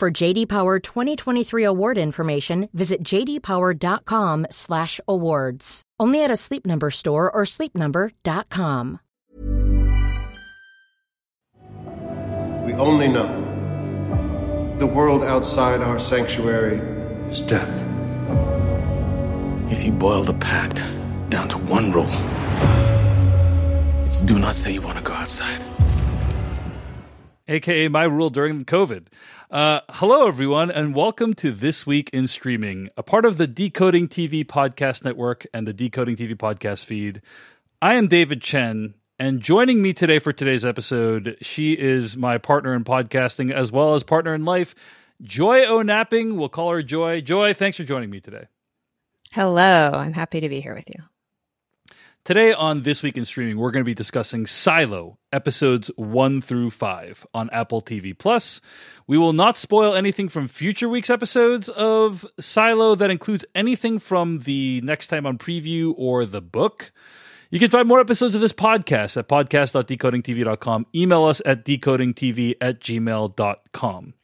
For JD Power 2023 award information, visit jdpower.com/awards. Only at a Sleep Number store or sleepnumber.com. We only know the world outside our sanctuary is death. If you boil the pact down to one rule, it's do not say you want to go outside. aka my rule during COVID. Uh, hello, everyone, and welcome to This Week in Streaming, a part of the Decoding TV Podcast Network and the Decoding TV Podcast feed. I am David Chen, and joining me today for today's episode, she is my partner in podcasting as well as partner in life, Joy O'Napping. We'll call her Joy. Joy, thanks for joining me today. Hello, I'm happy to be here with you. Today on This Week in Streaming, we're going to be discussing Silo, episodes 1 through 5 on Apple TV Plus. We will not spoil anything from future week's episodes of Silo that includes anything from the next time on preview or the book. You can find more episodes of this podcast at podcast.decodingtv.com. Email us at decodingtv at gmail.com.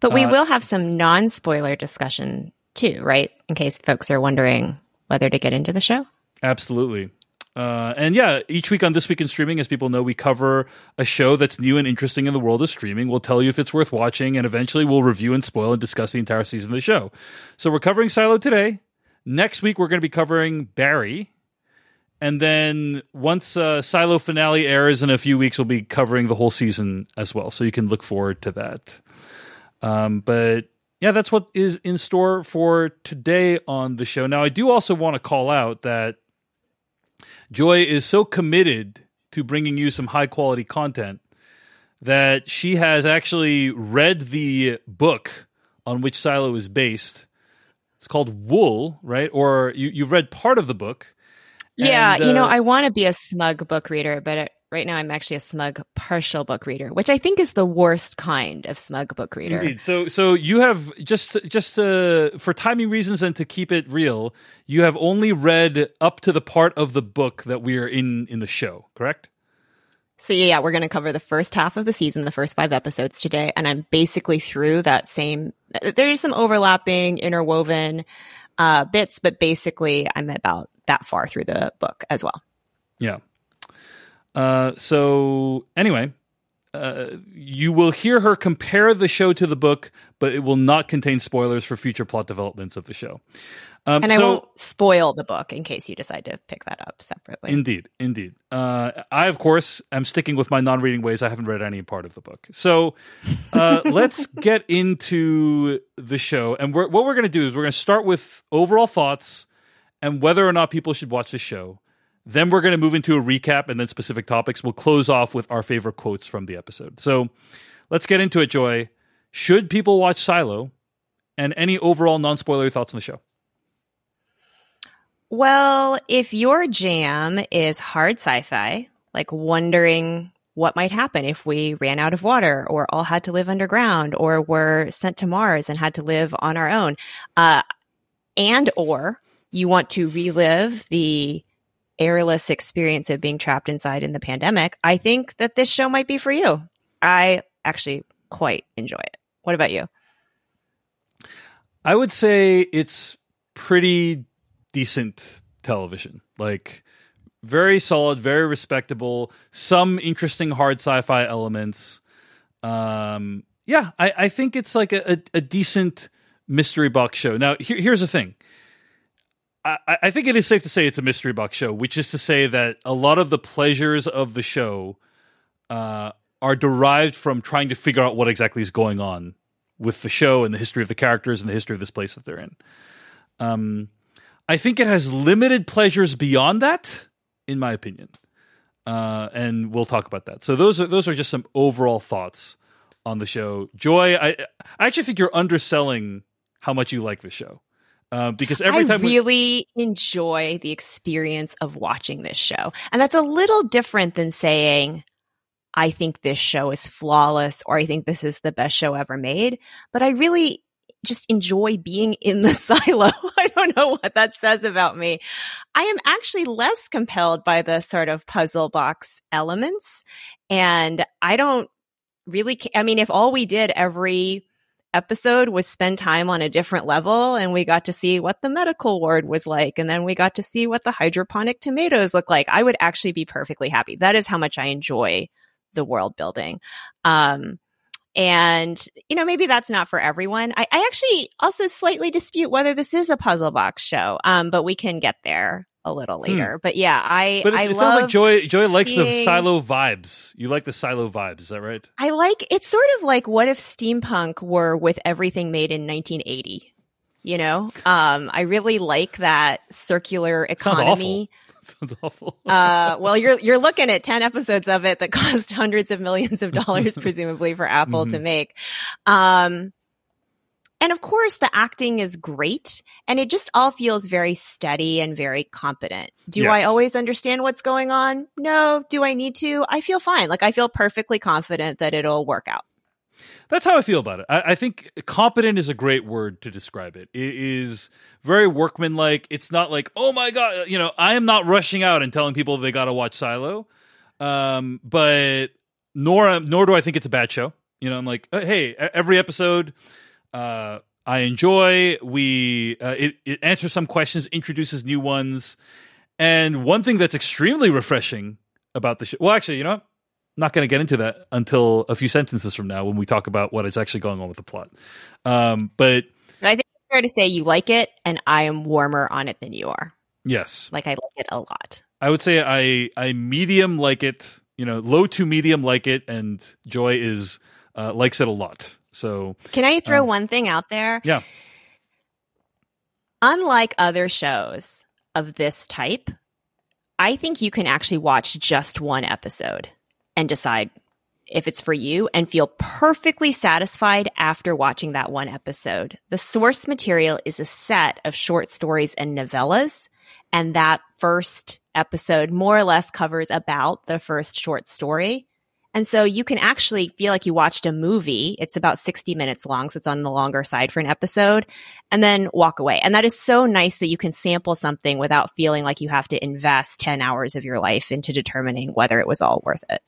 But we Uh, will have some non spoiler discussion too, right? In case folks are wondering whether to get into the show. Absolutely. Uh, and yeah, each week on This Week in Streaming, as people know, we cover a show that's new and interesting in the world of streaming. We'll tell you if it's worth watching, and eventually we'll review and spoil and discuss the entire season of the show. So we're covering Silo today. Next week, we're going to be covering Barry. And then once uh, Silo finale airs in a few weeks, we'll be covering the whole season as well. So you can look forward to that. Um, but yeah, that's what is in store for today on the show. Now, I do also want to call out that Joy is so committed to bringing you some high quality content that she has actually read the book on which Silo is based. It's called Wool, right? Or you, you've read part of the book. Yeah, And, you know, uh, I want to be a smug book reader, but it, right now I'm actually a smug partial book reader, which I think is the worst kind of smug book reader. Indeed. So, so you have just just uh, for timing reasons and to keep it real, you have only read up to the part of the book that we are in in the show, correct? So yeah, we're going to cover the first half of the season, the first five episodes today, and I'm basically through that same. There's some overlapping, interwoven uh, bits, but basically I'm about that far through the book as well. Yeah. Uh, so anyway, uh, you will hear her compare the show to the book, but it will not contain spoilers for future plot developments of the show. Um, And I so- won't spoil the book in case you decide to pick that up separately. Indeed, indeed. Uh, I, of course, am sticking with my non-reading ways. I haven't read any part of the book, so uh, let's get into the show. And we're, what we're going to do is we're going to start with overall thoughts and whether or not people should watch the show. Then we're going to move into a recap and then specific topics. We'll close off with our favorite quotes from the episode. So let's get into it, Joy. Should people watch Silo? And any overall non-spoiler thoughts on the show? Well, if your jam is hard sci fi, like wondering what might happen if we ran out of water or all had to live underground or were sent to Mars and had to live on our own, uh, and or you want to relive the airless experience of being trapped inside in the pandemic, I think that this show might be for you. I actually quite enjoy it. What about you? I would say it's pretty decent television. Like very solid, very respectable, some interesting hard sci-fi elements. Um yeah, I, I think it's like a, a, a decent mystery box show. Now here, here's the thing. I, I think it is safe to say it's a mystery box show, which is to say that a lot of the pleasures of the show uh, are derived from trying to figure out what exactly is going on with the show and the history of the characters and the history of this place that they're in. Um, I think it has limited pleasures beyond that, in my opinion, uh, and we'll talk about that. So those are those are just some overall thoughts on the show. Joy, I I actually think you're underselling how much you like the show. Uh, because every I time we- really enjoy the experience of watching this show. And that's a little different than saying, I think this show is flawless or I think this is the best show ever made. But I really just enjoy being in the silo. I don't know what that says about me. I am actually less compelled by the sort of puzzle box elements. And I don't really, ca- I mean, if all we did every episode was spend time on a different level and we got to see what the medical ward was like and then we got to see what the hydroponic tomatoes look like. I would actually be perfectly happy. That is how much i enjoy the world building. Um and you know maybe that's not for everyone. I, I actually also slightly dispute whether this is a puzzle box show um but we can get there a little later but yeah i Hmm. but it, I it sounds like Joy Joy likes the silo vibes. You like the silo vibes, is that right? I like it's sort of like what if steampunk were with everything made in 1980. You know, um, I really like that circular economy. Sounds awful. uh, well, you're you're looking at 10 episodes of it that cost hundreds of millions of dollars, presumably for Apple to Mhm. make. Um, and of course, the acting is great, and it just all feels very steady and very competent. Do I always understand what's going on? No. Do I need to? I feel fine. Like I feel perfectly confident that it'll work out. That's how I feel about it. I, I think competent is a great word to describe it. It is very workmanlike. It's not like, oh my god, you know, I am not rushing out and telling people they got to watch Silo. Um, but nor nor do I think it's a bad show. You know, I'm like, uh, hey, every episode, uh, I enjoy. We uh, it it answers some questions, introduces new ones, and one thing that's extremely refreshing about the show. Well, actually, you know. what? not going to get into that until a few sentences from now when we talk about what is actually going on with the plot. Um, but But I think it's fair to say you like it, and I am warmer on it than you are. yes, Like I like it a lot. I would say I I medium like it. You know, low to medium like it, and Joy is uh, likes it a lot. So Can I throw Um, one thing out there? yeah, Unlike other shows of this type, I think you can actually watch just one episode and decide if it's for you and feel perfectly satisfied after watching that one episode. The source material is a set of short stories and novellas, and that first episode more or less covers about the first short story. And so you can actually feel like you watched a movie. It's about 60 minutes long, so it's on the longer side for an episode, and then walk away. And that is so nice that you can sample something without feeling like you have to invest 10 hours of your life into determining whether it was all worth it.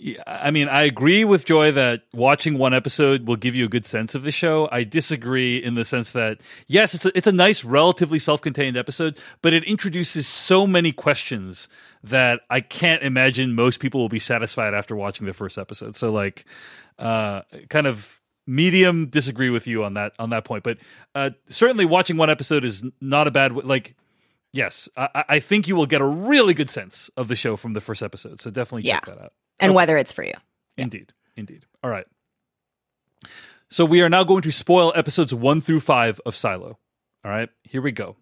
Yeah, I mean, I agree with Joy that watching one episode will give you a good sense of the show. I disagree in the sense that yes, it's a, it's a nice, relatively self-contained episode, but it introduces so many questions that I can't imagine most people will be satisfied after watching the first episode. So, like, uh, kind of medium disagree with you on that on that point, but uh, certainly watching one episode is not a bad like. Yes, I, I think you will get a really good sense of the show from the first episode. So definitely check Yeah. that out. And Okay. whether it's for you. Indeed. Indeed. All right. So we are now going to spoil episodes one through five of Silo. All right. Here we go.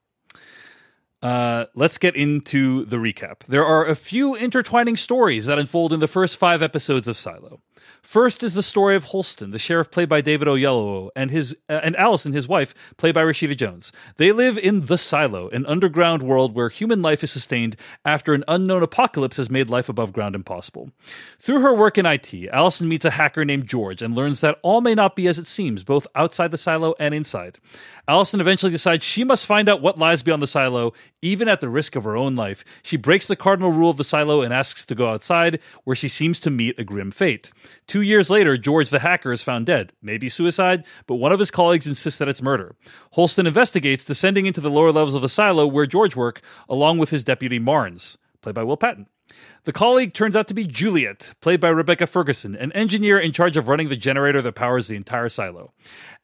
Uh, let's get into the recap. There are a few intertwining stories that unfold in the first five episodes of Silo. First is the story of Holston, the sheriff played by David Oyelowo, and his uh, and Allison, his wife, played by Rashida Jones. They live in the Silo, an underground world where human life is sustained after an unknown apocalypse has made life above ground impossible. Through her work in IT, Allison meets a hacker named George and learns that all may not be as it seems, both outside the silo and inside. Allison eventually decides she must find out what lies beyond the silo, even at the risk of her own life. She breaks the cardinal rule of the silo and asks to go outside, where she seems to meet a grim fate. Two years later, George the hacker is found dead. Maybe suicide, but one of his colleagues insists that it's murder. Holston investigates, descending into the lower levels of the silo where George worked, along with his deputy Marnes, played by Will Patton. The colleague turns out to be Juliet, played by Rebecca Ferguson, an engineer in charge of running the generator that powers the entire silo.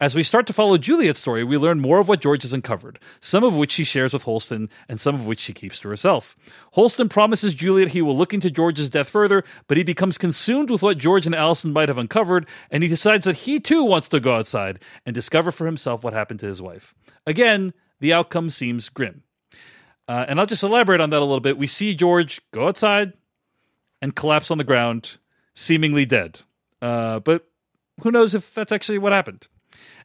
As we start to follow Juliet's story, we learn more of what George has uncovered, some of which she shares with Holston, and some of which she keeps to herself. Holston promises Juliet he will look into George's death further, but he becomes consumed with what George and Allison might have uncovered, and he decides that he too wants to go outside and discover for himself what happened to his wife. Again, the outcome seems grim. Uh, and I'll just elaborate on that a little bit. We see George go outside and collapse on the ground, seemingly dead. Uh, but who knows if that's actually what happened?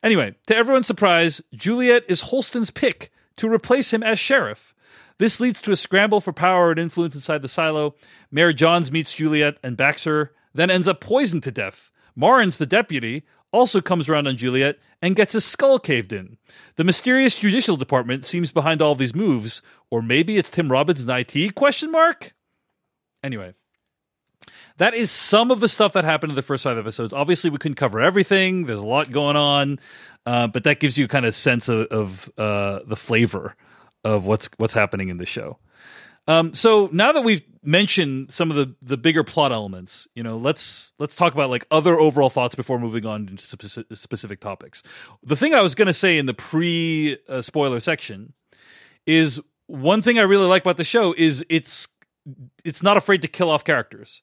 Anyway, to everyone's surprise, Juliet is Holston's pick to replace him as sheriff. This leads to a scramble for power and influence inside the silo. Mayor Johns meets Juliet and backs her, then ends up poisoned to death. Marnes, the deputy, also comes around on Juliet and gets his skull caved in. The mysterious judicial department seems behind all these moves, or maybe it's Tim Robbins in IT? Question mark. Anyway, that is some of the stuff that happened in the first five episodes. Obviously, we couldn't cover everything. There's a lot going on, uh, but that gives you kind of sense of, of uh, the flavor of what's what's happening in the show. Um, so now that we've mentioned some of the the bigger plot elements, you know, let's let's talk about like other overall thoughts before moving on into specific, specific topics. The thing I was going to say in the pre uh, spoiler section is one thing I really like about the show is it's it's not afraid to kill off characters.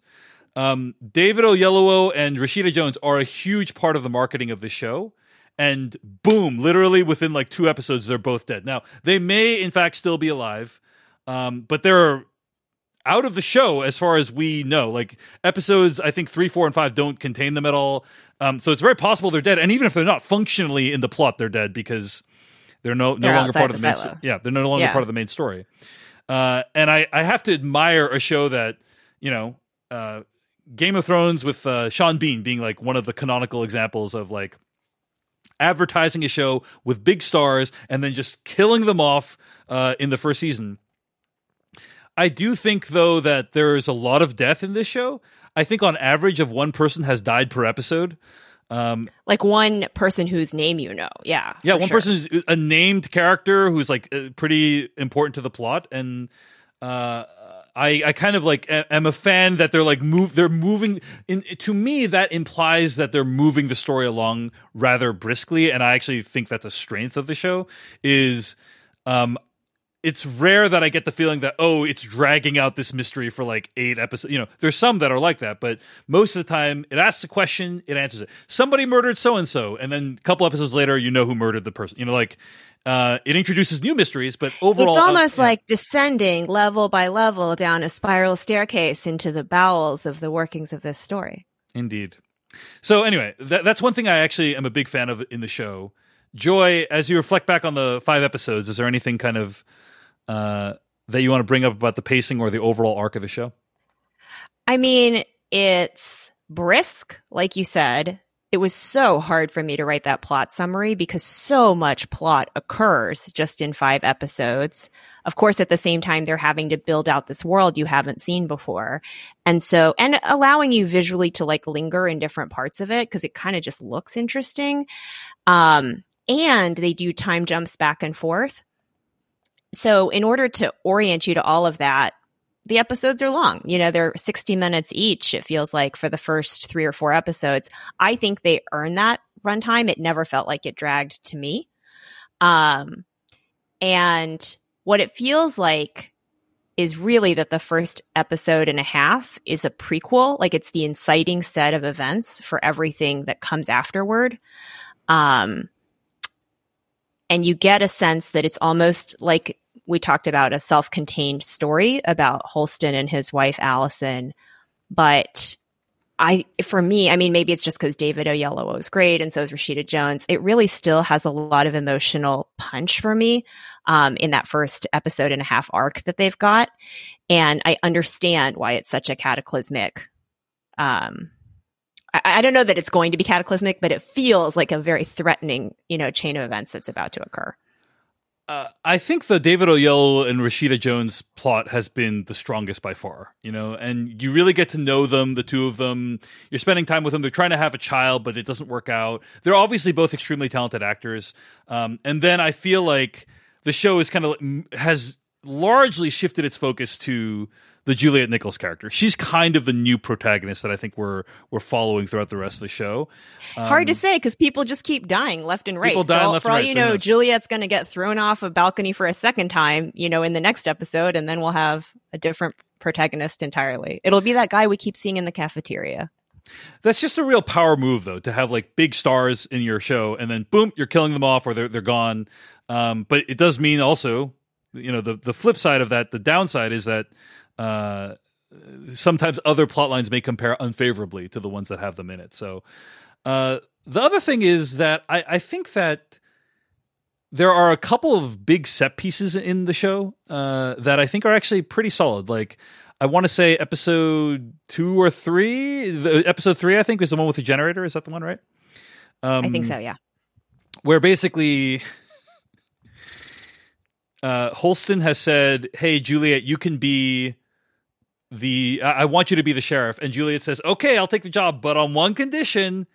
Um, David Oyelowo and Rashida Jones are a huge part of the marketing of the show. And boom, literally within like two episodes, they're both dead. Now, they may in fact still be alive, um, but they're out of the show as far as we know. Like episodes, I think three, four, and five don't contain them at all. Um, so it's very possible they're dead. And even if they're not functionally in the plot, they're dead because they're no, no They're longer part of the the main. Sto- yeah, they're no longer Yeah. part of the main story. Uh, and I, I have to admire a show that you know, uh, Game of Thrones with uh, Sean Bean being like one of the canonical examples of like advertising a show with big stars and then just killing them off uh, in the first season. I do think though that there is a lot of death in this show. I think on average of one person has died per episode. Um, Like one person whose name you know. Yeah. yeah, one sure. person is a named character who's like uh, pretty important to the plot, and uh, I I kind of like am a fan that they're like move they're moving. In to me, that implies that they're moving the story along rather briskly, and I actually think that's a strength of the show. Is um, it's rare that I get the feeling that oh, it's dragging out this mystery for like eight episodes. You know, there's some that are like that, but most of the time, it asks a question, it answers it. Somebody murdered so and so, and then a couple episodes later, you know who murdered the person. You know, like uh, it introduces new mysteries, but overall, it's almost uh, yeah. like descending level by level down a spiral staircase into the bowels of the workings of this story. Indeed. So anyway, that, that's one thing I actually am a big fan of in the show. Joy, as you reflect back on the five episodes, is there anything kind of uh, that you want to bring up about the pacing or the overall arc of the show? I mean, it's brisk, like you said. It was so hard for me to write that plot summary because so much plot occurs just in five episodes. Of course, at the same time, they're having to build out this world you haven't seen before. And so, and allowing you visually to like linger in different parts of it because it kind of just looks interesting. Um, and they do time jumps back and forth. So, in order to orient you to all of that, the episodes are long. You know, they're 60 minutes each, it feels like, for the first three or four episodes. I think they earn that runtime. It never felt like it dragged to me. Um, and what it feels like is really that the first episode and a half is a prequel, like it's the inciting set of events for everything that comes afterward. Um, and you get a sense that it's almost like we talked about a self-contained story about Holston and his wife Allison, but I, for me, I mean, maybe it's just because David Oyelowo is great, and so is Rashida Jones. It really still has a lot of emotional punch for me um, in that first episode and a half arc that they've got, and I understand why it's such a cataclysmic. Um, I, I don't know that it's going to be cataclysmic, but it feels like a very threatening, you know, chain of events that's about to occur. Uh, I think the David Oyelowo and Rashida Jones plot has been the strongest by far, you know, and you really get to know them, the two of them. You're spending time with them. They're trying to have a child, but it doesn't work out. They're obviously both extremely talented actors. Um, and then I feel like the show is kind of has largely shifted its focus to the Juliet Nichols character. She's kind of the new protagonist that I think we're we're following throughout the rest of the show. Hard to say because people just keep dying left and right. People So dying all- left for and all right, you so know? Juliet's going to get thrown off a balcony for a second time, you know, in the next episode, and then we'll have a different protagonist entirely. It'll be that guy we keep seeing in the cafeteria. That's just a real power move, though, to have like big stars in your show, and then boom, you're killing them off, or they're they're gone. Um, but it does mean also, you know, the the flip side of that, the downside is that uh, sometimes other plot lines may compare unfavorably to the ones that have them in it. So uh, the other thing is that I, I think that there are a couple of big set pieces in the show uh, that I think are actually pretty solid. Like I want to say episode two or three. The, episode three, I think, is the one with the generator. Is that the one, right? Um, I think so. Yeah. Where basically. Uh, Holston has said, "Hey, Juliet, you can be the. I want you to be the sheriff." And Juliet says, "Okay, I'll take the job, but on one condition: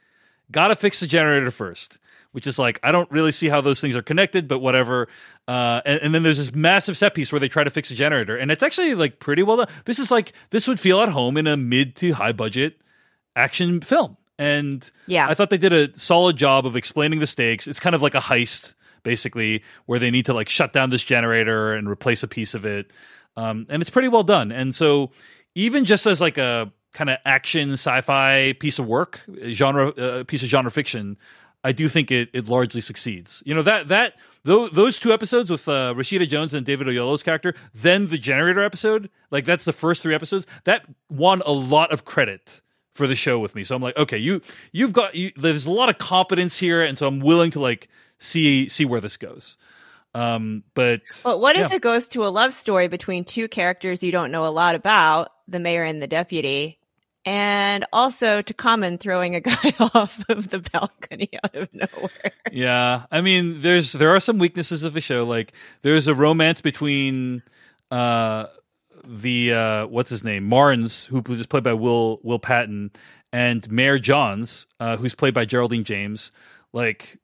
gotta fix the generator first which is like I don't really see how those things are connected, but whatever. Uh, and, and, then there's this massive set piece where they try to fix a generator, and it's actually like pretty well done. This is like this would feel at home in a mid to high budget action film, and yeah, I thought they did a solid job of explaining the stakes. It's kind of like a heist, basically, where they need to like shut down this generator and replace a piece of it, um, and it's pretty well done. And so even just as like a kind of action sci-fi piece of work, genre uh, piece of genre fiction. I do think it, it largely succeeds. You know that that those, those two episodes with uh, Rashida Jones and David Oyelowo's character, then the generator episode, like that's the first three episodes. That won a lot of credit for the show with me. So I'm like, okay, you you've got you, there's a lot of competence here, and so I'm willing to like see see where this goes. Um, but but what yeah. if it goes to a love story between two characters you don't know a lot about, the mayor and the deputy? and also to Common throwing a guy off of the balcony out of nowhere. Yeah, I mean, there's there are some weaknesses of the show. Like there's a romance between uh the uh what's his name Marnes, who was played by Will Will Patton, and Mayor Johns, uh, who's played by Geraldine James. Like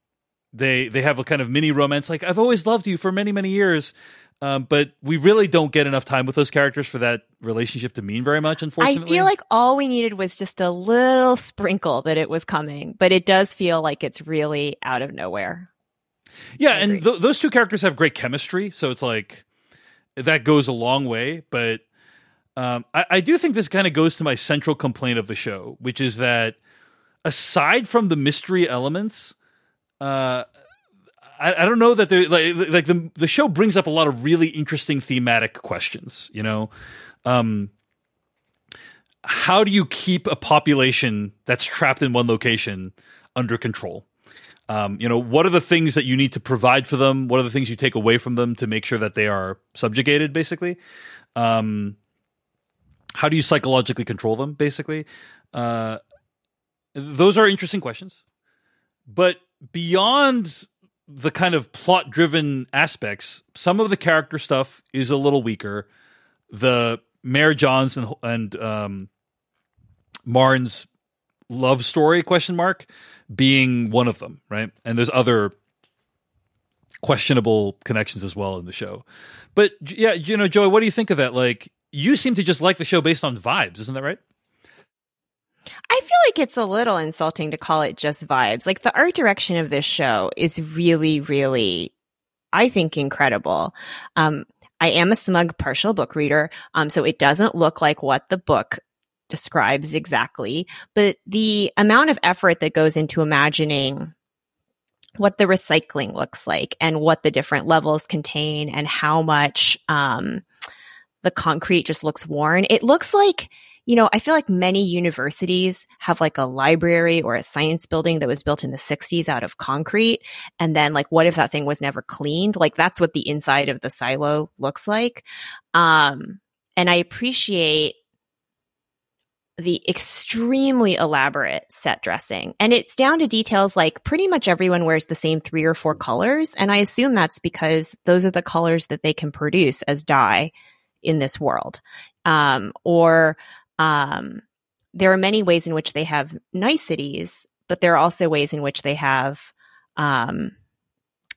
they they have a kind of mini romance. Like I've always loved you for many many years. Um, but we really don't get enough time with those characters for that relationship to mean very much. Unfortunately, I feel like all we needed was just a little sprinkle that it was coming, but it does feel like it's really out of nowhere. Yeah, and th- those two characters have great chemistry, so it's like that goes a long way. But um, I-, I do think this kind of goes to my central complaint of the show, which is that aside from the mystery elements, uh, I, I don't know that they like like the the show brings up a lot of really interesting thematic questions. You know, um, how do you keep a population that's trapped in one location under control? Um, you know, what are the things that you need to provide for them? What are the things you take away from them to make sure that they are subjugated? Basically, um, how do you psychologically control them? Basically, uh, those are interesting questions. But beyond the kind of plot driven aspects, some of the character stuff is a little weaker. The Mayor Johns and, and um, Marnes love story question mark being one of them, right? And there's other questionable connections as well in the show. But yeah, you know, Joey, what do you think of that? Like, you seem to just like the show based on vibes, isn't that right? I feel like it's a little insulting to call it just vibes. Like the art direction of this show is really, really, I think, incredible. Um, I am a smug partial book reader, um, so it doesn't look like what the book describes exactly, but the amount of effort that goes into imagining what the recycling looks like and what the different levels contain and how much um, the concrete just looks worn. It looks like you know, I feel like many universities have like a library or a science building that was built in the 60s out of concrete. And then, like, what if that thing was never cleaned? Like, that's what the inside of the silo looks like. Um, and I appreciate the extremely elaborate set dressing. And it's down to details like pretty much everyone wears the same three or four colors. And I assume that's because those are the colors that they can produce as dye in this world. Um, or um, there are many ways in which they have niceties, but there are also ways in which they have um,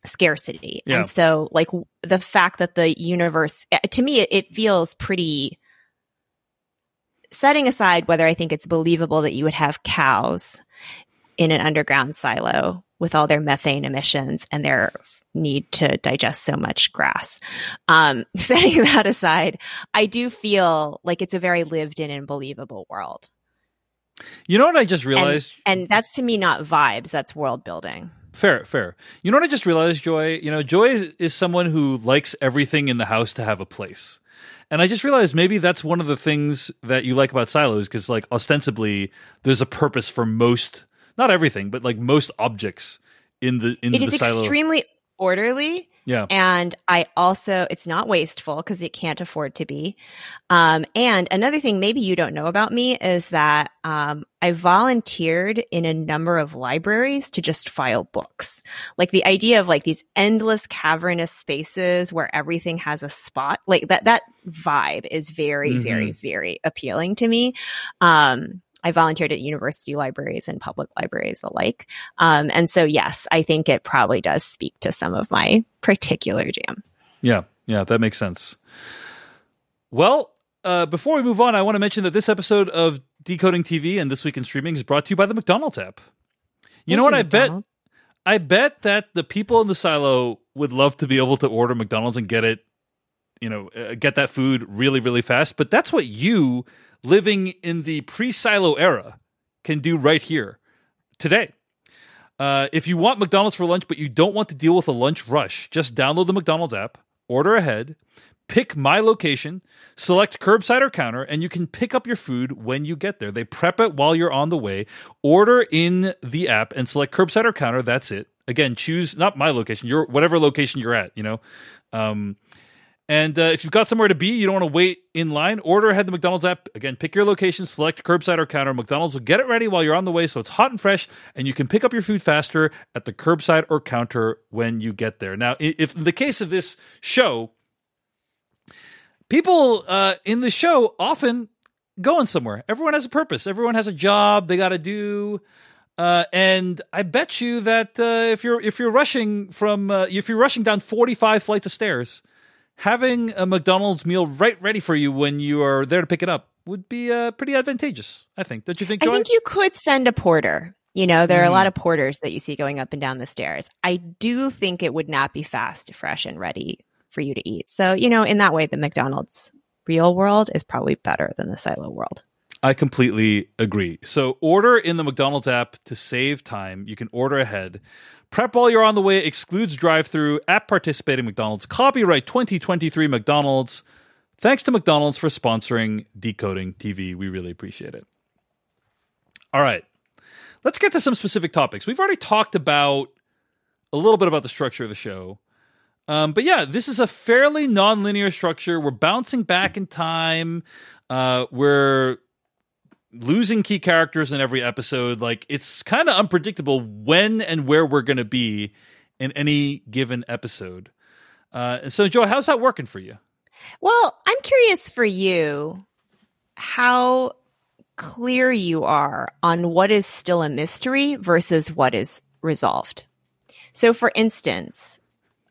scarcity. Yeah. And so, like the fact that the universe, eh, to me, it, it feels pretty. Setting aside whether I think it's believable that you would have cows in an underground silo with all their methane emissions and their need to digest so much grass. Um, setting that aside, I do feel like it's a very lived in and believable world. You know what I just realized? And, and that's to me not vibes, that's world building. Fair, fair. You know what I just realized, Joy? You know, Joy is, is someone who likes everything in the house to have a place. And I just realized maybe that's one of the things that you like about silos because, like, ostensibly, there's a purpose for most, not everything, but like most objects in the in It the is silo. extremely orderly. yeah, And I also, it's not wasteful because it can't afford to be. Um, and another thing maybe you don't know about me is that um, I volunteered in a number of libraries to just file books. Like the idea of like these endless cavernous spaces where everything has a spot, like that, that vibe is very, Mhm. very, very appealing to me. Um, I volunteered at university libraries and public libraries alike. Um, and so, yes, I think it probably does speak to some of my particular jam. yeah, yeah. That makes sense. Well, uh, before we move on, I want to mention that this episode of Decoding TV and This Week in Streaming is brought to you by the McDonald's app. You know what? I bet I bet that the people in the silo would love to be able to order McDonald's and get it, you know, uh, get that food really, really fast. But that's what you, living in the pre silo era, can do right here today. Uh, if you want McDonald's for lunch, but you don't want to deal with a lunch rush, just download the McDonald's app, order ahead, pick my location, select curbside or counter, and you can pick up your food when you get there. They prep it while you're on the way. Order in the app and select curbside or counter. That's it. Again, choose not my location, your whatever location you're at. You know, um, and uh, if you've got somewhere to be, you don't want to wait in line. Order ahead the McDonald's app. Again, pick your location, select curbside or counter. McDonald's will get it ready while you're on the way, so it's hot and fresh, and you can pick up your food faster at the curbside or counter when you get there. Now, if in the case of this show, people uh, in the show often going somewhere. Everyone has a purpose. Everyone has a job they got to do. Uh, and I bet you that uh, if you're if you're rushing from uh, if you're rushing down 45 flights of stairs, having a McDonald's meal right ready for you when you are there to pick it up would be uh, pretty advantageous. I think. Don't you think, I think you could send a porter. You know, there are a lot of porters that you see going up and down the stairs. I do think it would not be fast, fresh, and ready for you to eat. So, you know, in that way, the McDonald's real world is probably better than the silo world. I completely agree. So order in the McDonald's app to save time. You can order ahead. Prep while you're on the way excludes drive-through at participating McDonald's. Copyright 2023 McDonald's. Thanks to McDonald's for sponsoring Decoding TV. We really appreciate it. All right. Let's get to some specific topics. We've already talked about a little bit about the structure of the show. Um, but yeah, this is a fairly non-linear structure. We're bouncing back in time. Uh, we're losing key characters in every episode. Like it's kind of unpredictable when and where we're going to be in any given episode. Uh, and so, Joe, how's that working for you? Well, I'm curious for you how clear you are on what is still a mystery versus what is resolved. So, for instance,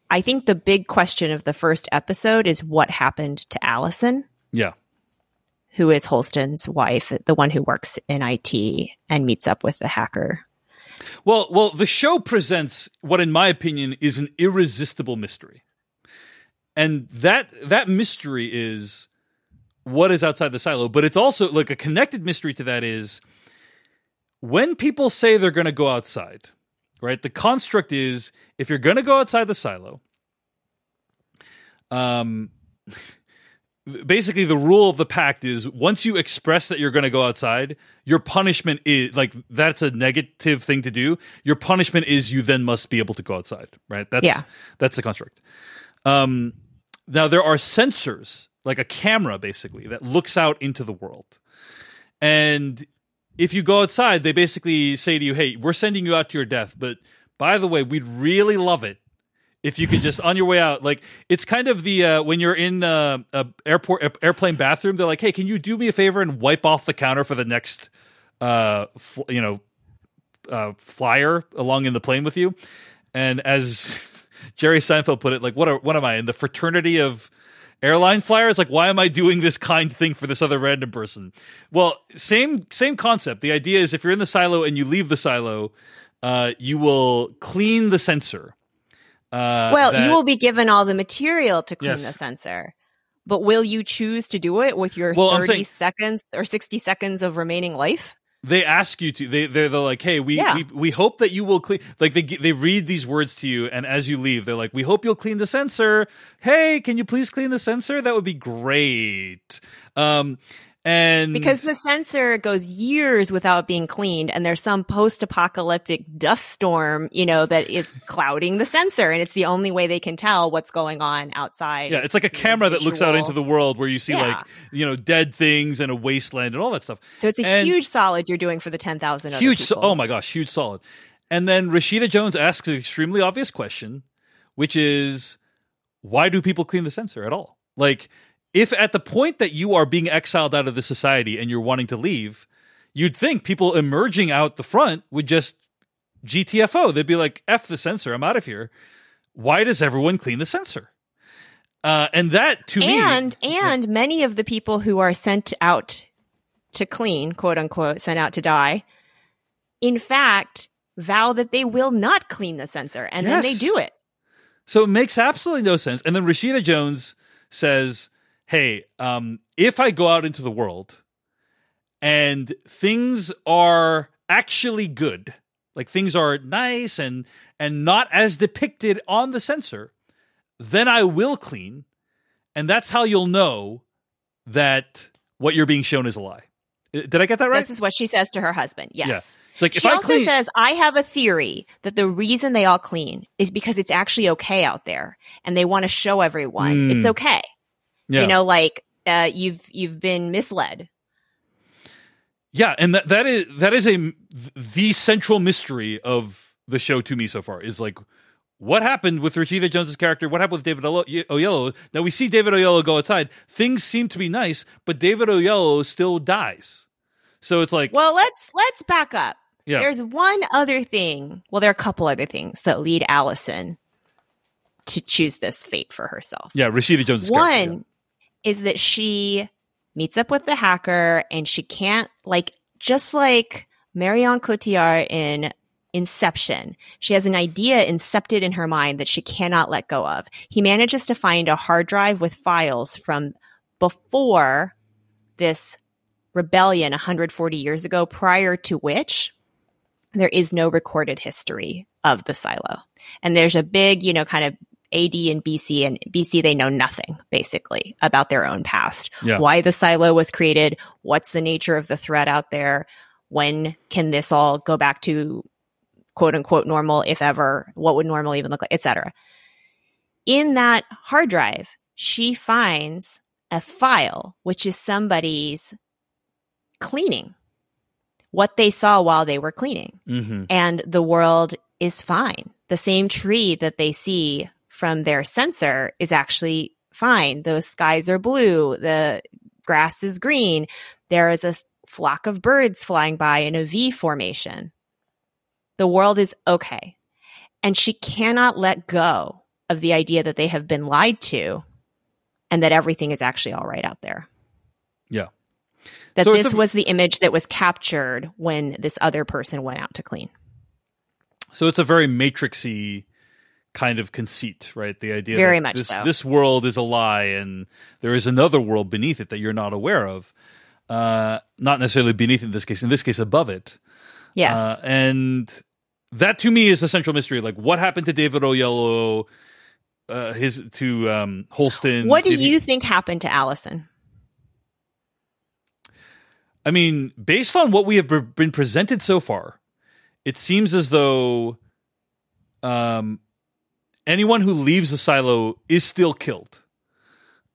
I think the big question of the first episode is what happened to Allison, Yeah. Who is Holston's wife, the one who works in IT and meets up with the hacker. Well, well, the show presents what, in my opinion, is an irresistible mystery, and that that mystery is what is outside the silo. But it's also like a connected mystery to that is when people say they're going to go outside, right? The construct is if you're going to go outside the silo, um, basically the rule of the pact is once you express that you're going to go outside, your punishment is like that's a negative thing to do. Your punishment is you then must be able to go outside, right? That's Yeah. that's the construct. Um, now there are sensors, like a camera, basically that looks out into the world, and if you go outside, they basically say to you, "Hey, we're sending you out to your death, but by the way, we'd really love it if you could just on your way out like it's kind of the uh, when you're in uh, a airport a- airplane bathroom they're like hey can you do me a favor and wipe off the counter for the next uh fl- you know uh flyer along in the plane with you? And as jerry seinfeld put it like what are what am i in the fraternity of airline flyers? Like why am i doing this kind thing for this other random person? Well same same concept. The idea is if you're in the silo and you leave the silo uh, you will clean the sensor uh, well, that- you will be given all the material to clean Yes. the sensor. But will you choose to do it with your Well, 30 saying- seconds or 60 seconds of remaining life? they ask you to. They they're, they're like, hey, we, Yeah. we we hope that you will clean. Like they they read these words to you, and as you leave, they're like, we hope you'll clean the sensor. Hey, can you please clean the sensor? That would be great. Um, and Because the sensor goes years without being cleaned, and there's some post-apocalyptic dust storm, you know, that is clouding the sensor, and it's the only way they can tell what's going on outside. Yeah, it's like a camera that looks out into the world where you see Yeah. like you know dead things and a wasteland and all that stuff. So it's a And- huge solid you're doing for the ten thousand. huge. So- people. oh my gosh, huge solid. And then Rashida Jones asks an extremely obvious question, which is, why do people clean the sensor at all? Like, if at the point that you are being exiled out of the society and you're wanting to leave, you'd think people emerging out the front would just GTFO. They'd be like, "F the sensor, I'm out of here." Why does everyone clean the sensor? Uh, and that to me, and and many of the people who are sent out to clean, quote unquote, sent out to die, in fact, vow that they will not clean the sensor, and then they do it. So it makes absolutely no sense. And then Rashida Jones says, Hey, um, if I go out into the world and things are actually good, like things are nice and and not as depicted on the sensor, then I will clean. And that's how you'll know that what you're being shown is a lie. Did I get that right? This is what she says to her husband. Yes. Yeah. Like she also clean, says, I have a theory that the reason they all clean is because it's actually okay out there and they want to show everyone Mm. it's okay. Yeah. You know, like uh, you've you've been misled. Yeah, and that that is that is a the central mystery of the show to me so far is like what happened with Rashida Jones's character? What happened with David Oye- Oyelowo? Now we see David Oyelowo go outside. Things seem to be nice, but David Oyelowo still dies. So it's like, Well, let's let's back up. yeah, There's one other thing. Well, there are a couple other things that lead Allison to choose this fate for herself. yeah, Rashida Jones. One character. Is that she meets up with the hacker and she can't like just like Marion Cotillard in Inception. She has an idea incepted in her mind that she cannot let go of. He manages to find a hard drive with files from before this rebellion 140 years ago, prior to which there is no recorded history of the silo. And there's a big, you know, kind of AD and BC and BC, they know nothing basically about their own past. Yeah. Why the silo was created, what's the nature of the threat out there, when can this all go back to quote unquote normal, if ever, what would normal even look like, etc. In that hard drive, she finds a file, which is somebody's cleaning, what they saw while they were cleaning hmm and the world is fine. The same tree that they see from their sensor is actually fine. The skies are blue. The grass is green. there is a flock of birds flying by in a V formation. The world is okay. And she cannot let go of the idea that they have been lied to and that everything is actually all right out there. Yeah. That So this a- was the image that was captured when this other person went out to clean. So it's a very matrixy kind of conceit, right? The idea Very that much this, so. this world is a lie and there is another world beneath it that you're not aware of. Uh, not necessarily beneath it in this case, in this case above it. Yes. Uh, and that to me is the central mystery. Like what happened to David Oyelowo, uh, his to um, Holston. what do Did he- you think happened to Allison? I mean, based on what we have be- been presented so far, it seems as though um, anyone who leaves the silo is still killed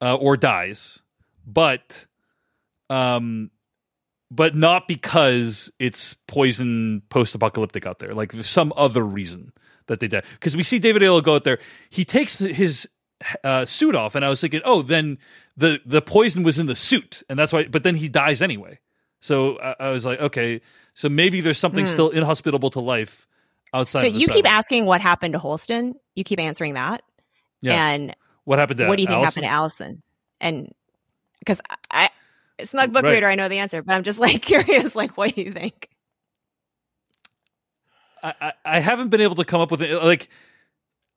uh, or dies, but um, but not because it's poison post-apocalyptic out there. Like some other reason that they die. Because we see David Oyelowo go out there, he takes the, his uh, suit off, and I was thinking, oh, then the the poison was in the suit, and that's why. But then he dies anyway. So I, I was like, okay, so maybe there's something still inhospitable to life outside. So you keep silo. asking what happened to Holston. You keep answering that. Yeah. And what happened to what do you think Allison? happened to Allison? And because I, I, smug book Right. reader, I know the answer, but I'm just like curious, like, what do you think? I, I, I haven't been able to come up with it. Like,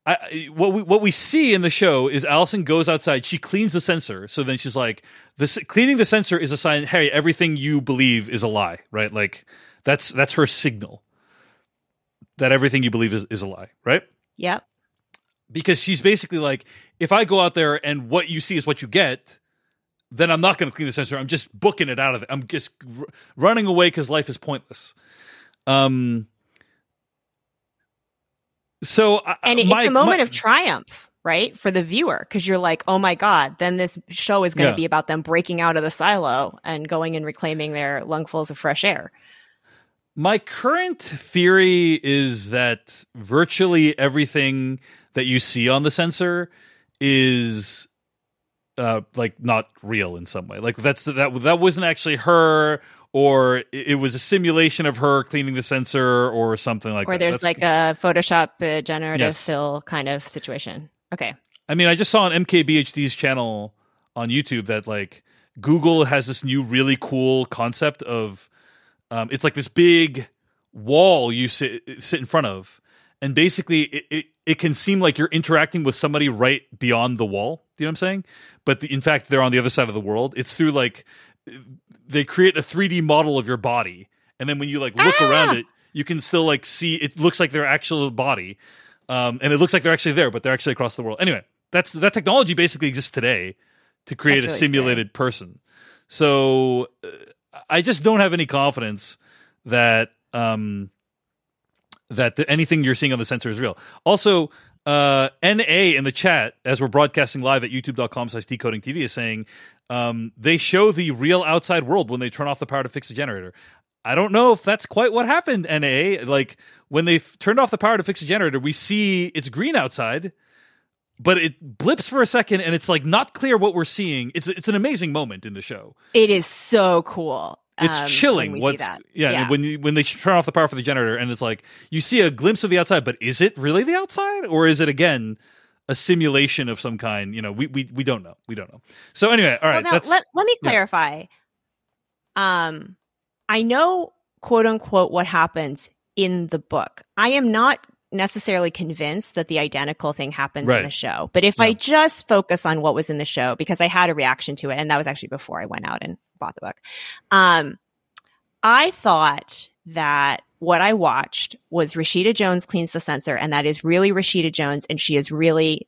I, I- what we what we see in the show is Allison goes outside. She cleans the sensor. So then she's like, "This cleaning the sensor is a sign. Hey, everything you believe is a lie, right? Like, That's that's her signal that everything you believe is, is a lie, right? Yep. Because she's basically like, if I go out there and what you see is what you get, then I'm not going to clean the sensor. I'm just booking it out of it. I'm just r- running away because life is pointless. Um. So, I- And it, my- it's a moment my- of triumph, right? For the viewer, because you're like, oh my God, then this show is going to Yeah. be about them breaking out of the silo and going and reclaiming their lungfuls of fresh air. My current theory is that virtually everything that you see on the sensor is uh like not real in some way. Like that's that that wasn't actually her or it was a simulation of her cleaning the sensor or something like or that. Or there's That's- like a Photoshop uh, generative Yes. fill kind of situation. Okay. I mean, I just saw on MKBHD's channel on YouTube that like Google has this new really cool concept of um, it's like this big wall you sit sit in front of, and basically it, it it can seem like you're interacting with somebody right beyond the wall. Do you know what I'm saying? But the, in fact, they're on the other side of the world. It's through like they create a 3D model of your body, and then when you like look around it, you can still like see it looks like their actual body, um, and it looks like they're actually there, but they're actually across the world. Anyway, that's that technology basically exists today to create That's a really simulated person. So uh, I just don't have any confidence that um, that the, anything you're seeing on the sensor is real. Also, uh, NA in the chat, as we're broadcasting live at youtube.com slash decoding TV, is saying um, they show the real outside world when they turn off the power to fix the generator. I don't know if that's quite what happened, NA. Like, when they turned off the power to fix the generator, we see it's green outside, but it blips for a second and it's like not clear what we're seeing. It's, it's an amazing moment in the show It is so cool. it's um, chilling. when we see What's yeah, yeah. when you, when they turn off the power for the generator and it's like you see a glimpse of the outside, but is it really the outside or is it again a simulation of some kind? You know, we we we don't know. We don't know. So anyway, all right, well, now, let, let me yeah. clarify. Um, I know, quote unquote, what happens in the book. I am not necessarily convinced that the identical thing happens Right. in the show. But if I just focus on what was in the show, because I had a reaction to it, and that was actually before I went out and bought the book, um, I thought that what I watched was Rashida Jones cleans the sensor, and that is really Rashida Jones, and she is really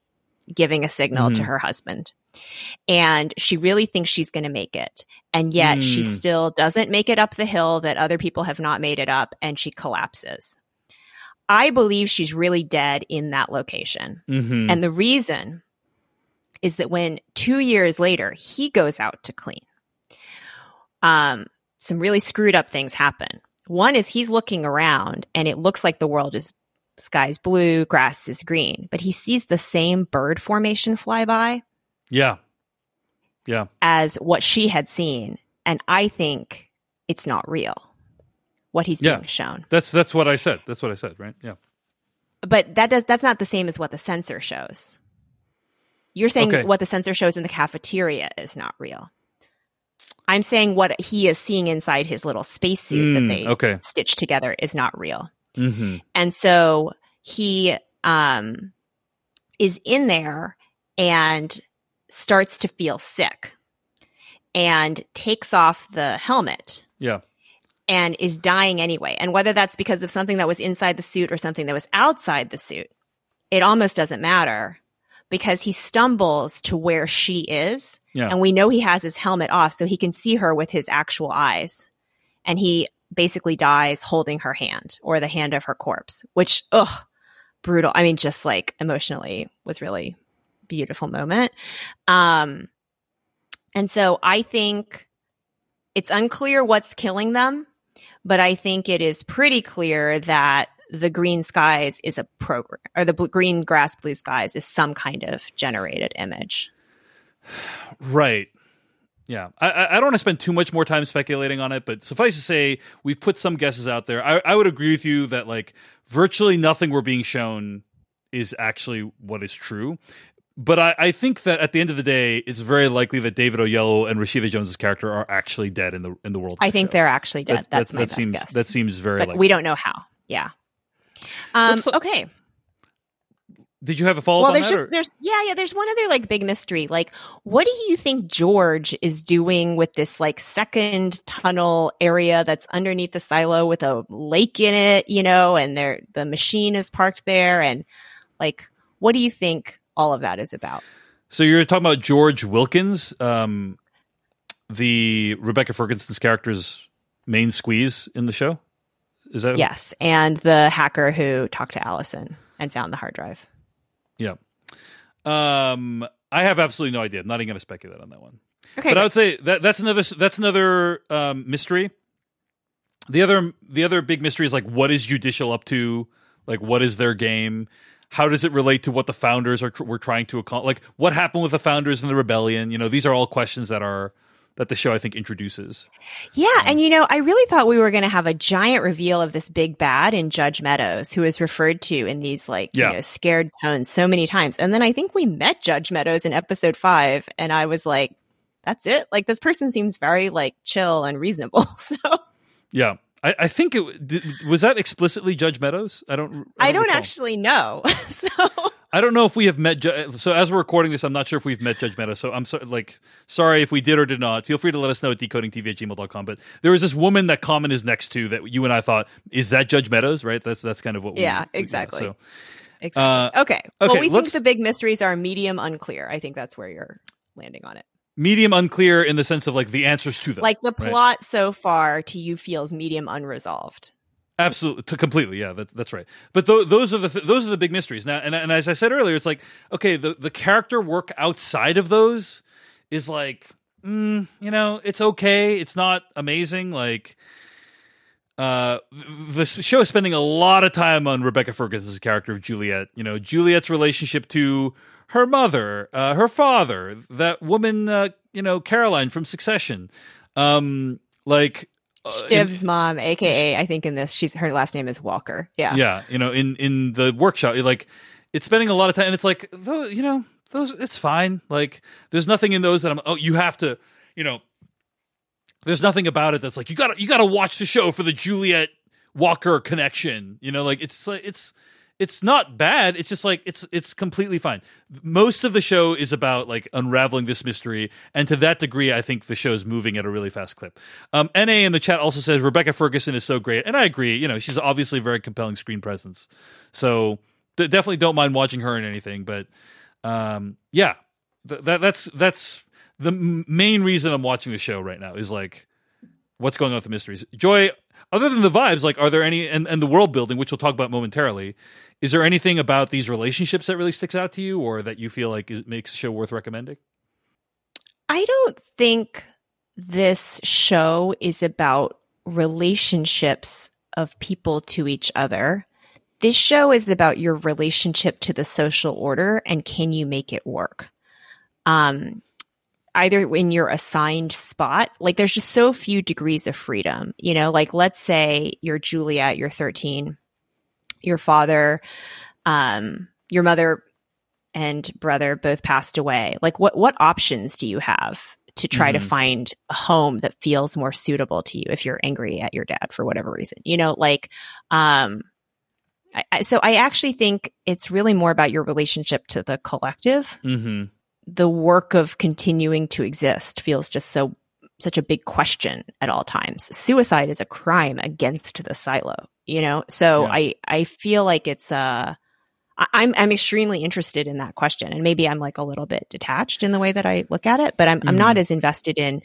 giving a signal to Mhm. her husband. And she really thinks she's going to make it. And yet she Mm. still doesn't make it up the hill that other people have not made it up, and she collapses. I believe she's really dead in that location. mhm. And the reason is that when two years later he goes out to clean, um, some really screwed up things happen. One is he's looking around and it looks like the world is sky's blue, grass is green, but he sees the same bird formation fly by yeah, yeah, as what she had seen. And I think it's not real what he's Yeah. being shown. that's that's what I said. That's what I said, right? Yeah. But that does that's not the same as what the sensor shows. You're saying Okay. what the sensor shows in the cafeteria is not real. I'm saying what he is seeing inside his little spacesuit that Mm, they okay. stitched together is not real. hmm And so he um is in there and starts to feel sick and takes off the helmet Yeah. And is dying anyway. And whether that's because of something that was inside the suit or something that was outside the suit, it almost doesn't matter because he stumbles to where she is. Yeah. And we know he has his helmet off so he can see her with his actual eyes. And he basically dies holding her hand or the hand of her corpse, which, ugh, brutal. I mean, just like emotionally was really beautiful moment. Um, and so I think it's unclear what's killing them, but I think it is pretty clear that the green skies is a program or the bl- green grass blue skies is some kind of generated image. Right. Yeah. I, I I don't want to spend too much more time speculating on it, but suffice to say, we've put some guesses out there. I, I would agree with you that like virtually nothing we're being shown is actually what is true. But I, I think that at the end of the day, it's very likely that David Oyelowo and Rashida Jones's character are actually dead in the in the world. I think show. they're actually dead. That- That's that, my that best seems guess. that seems very but likely. we don't know how. Yeah. Um, Let's okay. did you have a follow up? Well, there's that, just or- there's yeah yeah there's one other like big mystery. Like, what do you think George is doing with this like second tunnel area that's underneath the silo with a lake in it? You know, and there the machine is parked there, and like, what do you think all of that is about? So you're talking about George Wilkins, um, the Rebecca Ferguson's character's main squeeze in the show. Is that Yes, and the hacker who talked to Allison and found the hard drive. Yeah. Um, I have absolutely no idea. I'm not even going to speculate on that one. Okay, but I would say that that's another that's another um, mystery. The other the other big mystery is like what is judicial up to? Like what is their game? How does it relate to what the founders are were trying to accomplish? Like what happened with the founders and the rebellion? You know, these are all questions that are that the show I think introduces. Yeah, um, and you know, I really thought we were going to have a giant reveal of this big bad in Judge Meadows, who is referred to in these like Yeah. you know scared tones so many times. And then I think we met Judge Meadows in episode five, and I was like, "That's it." Like this person seems very like chill and reasonable. So Yeah. I, I think it did, was that explicitly Judge Meadows. I don't. I don't recall. actually know. so I don't know if we have met. So as we're recording this, I'm not sure if we've met Judge Meadows. So I'm so, like sorry if we did or did not. Feel free to let us know at decodingtv at gmail.com. But there was this woman that Common is next to that you and I thought is that Judge Meadows, right? That's that's kind of what. we Yeah, we exactly. So exactly. Uh, okay. Well, okay, we think the big mysteries are medium unclear. I think that's where you're landing on it. Medium unclear in the sense of like the answers to them. Like the right? plot so far to you feels medium unresolved. Absolutely, to completely, yeah, that's that's right. But th- those are the th- those are the big mysteries now. And, and as I said earlier, it's like okay, the the character work outside of those is like, mm, you know, it's okay. It's not amazing. Like, uh, the show is spending a lot of time on Rebecca Ferguson's character of Juliet. You know, Juliet's relationship to her mother, uh, her father, that woman, uh, you know, Caroline from Succession. Um, like. uh, Shiv's mom, aka I think in this, she's her last name is Walker. Yeah. yeah you know in in the workshop like it's spending a lot of time and it's like you know those it's fine like there's nothing in those that i'm oh you have to you know there's nothing about it that's like you gotta you gotta watch the show for the juliet walker connection you know like it's like it's it's not bad. It's just like it's it's completely fine. Most of the show is about like unraveling this mystery and to that degree i think the show is moving at a really fast clip. Um na in the chat also says rebecca ferguson is so great and i agree you know she's obviously a very compelling screen presence. So d- definitely don't mind watching her in anything but um yeah th- that that's that's the m- main reason i'm watching the show right now is like what's going on with the mysteries. Joy, other than the vibes, like are there any and, and the world building, which we'll talk about momentarily, is there anything about these relationships that really sticks out to you or that you feel like is, makes the show worth recommending? I don't think this show is about relationships of people to each other. This show is about your relationship to the social order and can you make it work? Um, either in your assigned spot, like there's just so few degrees of freedom, you know, like let's say you're Juliet, you're 13, your father, um, your mother and brother both passed away. Like what, what options do you have to try to Mhm. find a home that feels more suitable to you if you're angry at your dad for whatever reason, you know, like, um, I, so I actually think it's really more about your relationship to the collective Mm-hmm. The work of continuing to exist feels just so such a big question at all times. Suicide is a crime against the silo, you know? So Yeah. I I feel like it's uh I- I'm I'm extremely interested in that question. And maybe I'm like a little bit detached in the way that I look at it, but I'm I'm not as invested in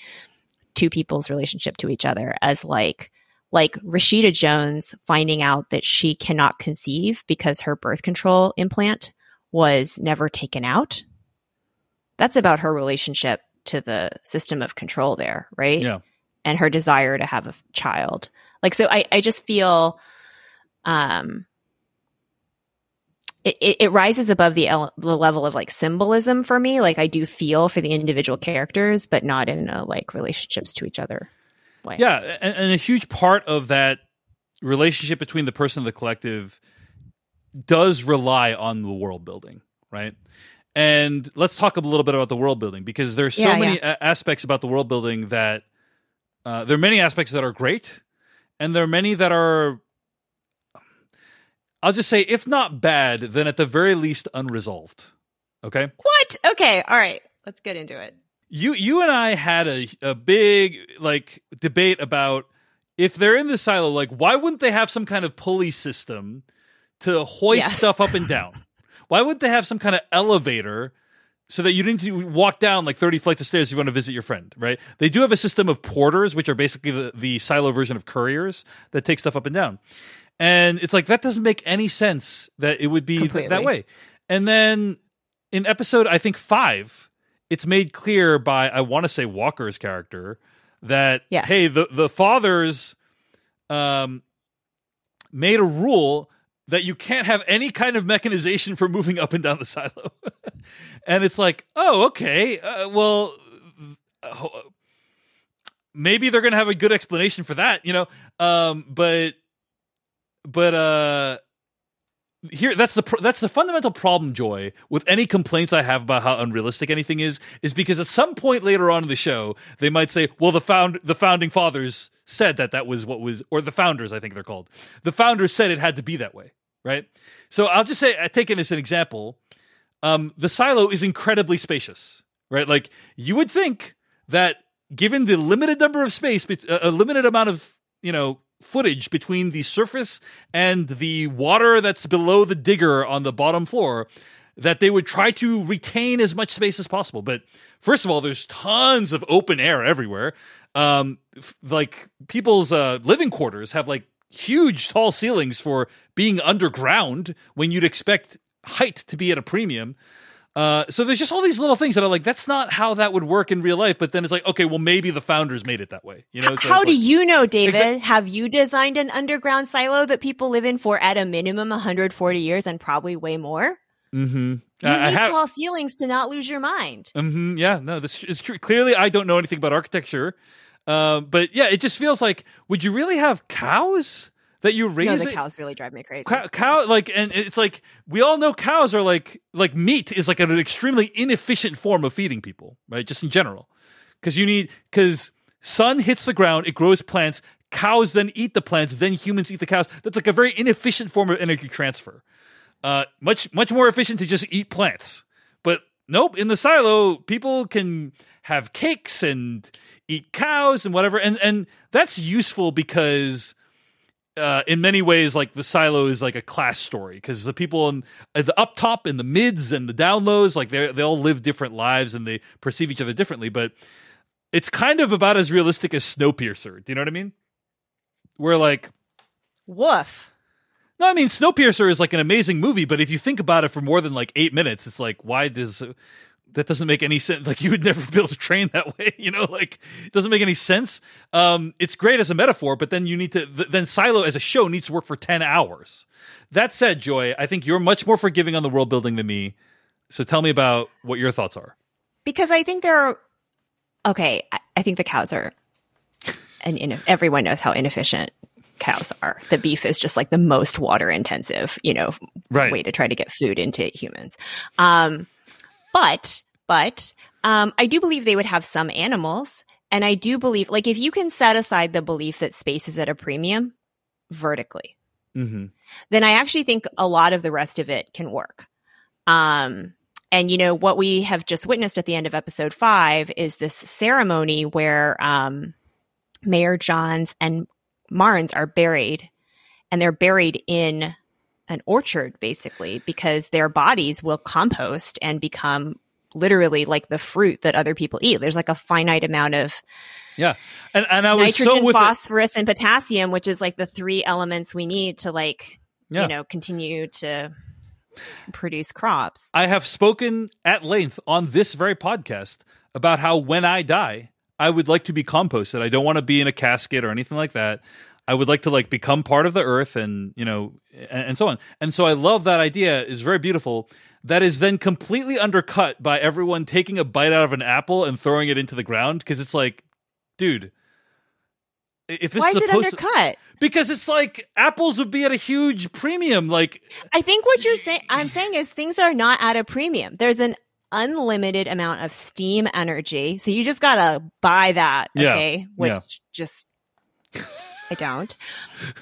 two people's relationship to each other as like like Rashida Jones finding out that she cannot conceive because her birth control implant was never taken out that's about her relationship to the system of control there, right? Yeah. And her desire to have a child. Like, so I, I just feel, um, it, it, it rises above the, ele- the level of like symbolism for me. Like I do feel for the individual characters, but not in a like relationships to each other way. Yeah, and, and a huge part of that relationship between the person and the collective does rely on the world building, right? And let's talk a little bit about the world building because there's so Yeah, many a- aspects about the world building that uh, there are many aspects that are great, and there are many that are I'll just say, if not bad, then at the very least unresolved. Okay. What? Okay. All right. Let's get into it. You you and I had a a big like debate about if they're in the silo, like why wouldn't they have some kind of pulley system to hoist Yes. stuff up and down? Why wouldn't they have some kind of elevator so that you didn't walk down like 30 flights of stairs if you want to visit your friend, right? They do have a system of porters, which are basically the, the silo version of couriers that take stuff up and down. And it's like, that doesn't make any sense that it would be th- that way. And then in episode, I think five, it's made clear by, I want to say Walker's character, that, Yes. hey, the, the fathers um, made a rule that you can't have any kind of mechanization for moving up and down the silo. and it's like, oh, okay. Uh, well, uh, maybe they're going to have a good explanation for that, you know? Um, but, but, uh, here that's the that's the fundamental problem joy with any complaints i have about how unrealistic anything is is because at some point later on in the show they might say well the found the founding fathers said that that was what was or the founders i think they're called. The founders said it had to be that way right? So i'll just say i take it as an example. Um the silo is incredibly spacious right? Like you would think that given the limited number of space a a limited amount of you know footage between the surface and the water that's below the digger on the bottom floor that they would try to retain as much space as possible. But first of all there's tons of open air everywhere um f- like people's uh living quarters have like huge tall ceilings for being underground when you'd expect height to be at a premium uh, so there's just all these little things that are like that's not how that would work in real life. But then it's like, okay, well maybe the founders made it that way. You know? So How it's do you know, David? Exact- Have you designed an underground silo that people live in for at a minimum 140 years and probably way more? Mm-hmm. You I need have- tall ceilings to not lose your mind. hmm yeah, no, this is true. Clearly, I don't know anything about architecture. Um, but yeah, it just feels like, would you really have cows that you raise? No, the cows really drive me crazy. cow, cow like and it's like we all know cows are like like meat is like an extremely inefficient form of feeding people right? Just in general. Because you need because sun hits the ground it grows plants cows then eat the plants then humans eat the cows. That's like a very inefficient form of energy transfer. Uh much much more efficient to just eat plants. But nope in the silo people can have cakes and eat cows and whatever and and that's useful because uh, in many ways, like the silo is like a class story because the people in the up top and the mids and the down lows, like they they all live different lives and they perceive each other differently. But it's kind of about as realistic as Snowpiercer. Do you know what I mean? Where like Woof. no, I mean Snowpiercer is like an amazing movie, but if you think about it for more than like eight minutes, it's like why does that doesn't make any sense? Like you would never be able to train that way, you know? Like it doesn't make any sense. Um, it's great as a metaphor, but then you need to th- then Silo as a show needs to work for ten hours. That said, Joy, I think you're much more forgiving on the world building than me. So tell me about what your thoughts are. Because I think there are, okay, I, I think the cows are, and in, everyone knows how inefficient cows are. The beef is just like the most water intensive, you know, Right. way to try to get food into humans. Um, but, but, um, I do believe they would have some animals. And I do believe, like, if you can set aside the belief that space is at a premium vertically, Mm-hmm. then I actually think a lot of the rest of it can work. Um, and you know what we have just witnessed at the end of episode five is this ceremony where um, Mayor Jahns and Marnes are buried, and they're buried in an orchard basically because their bodies will compost and become literally like the fruit that other people eat. There's like a finite amount of Yeah, and and I was nitrogen, so with it. phosphorus, and potassium, which is like the three elements we need to like Yeah. you know continue to produce crops. I have spoken at length on this very podcast about how when I die, I would like to be composted. I don't want to be in a casket or anything like that. I would like to like become part of the earth and, you know, and, and so on. And so I love that idea. is very beautiful. That is then completely undercut by everyone taking a bite out of an apple and throwing it into the ground because it's like, dude, if this Why is is it to- undercut? because it's like apples would be at a huge premium. Like, I think what you're saying, I'm saying is things are not at a premium. There's an unlimited amount of steam energy, so you just gotta buy that. Yeah, Okay, which yeah. just I don't.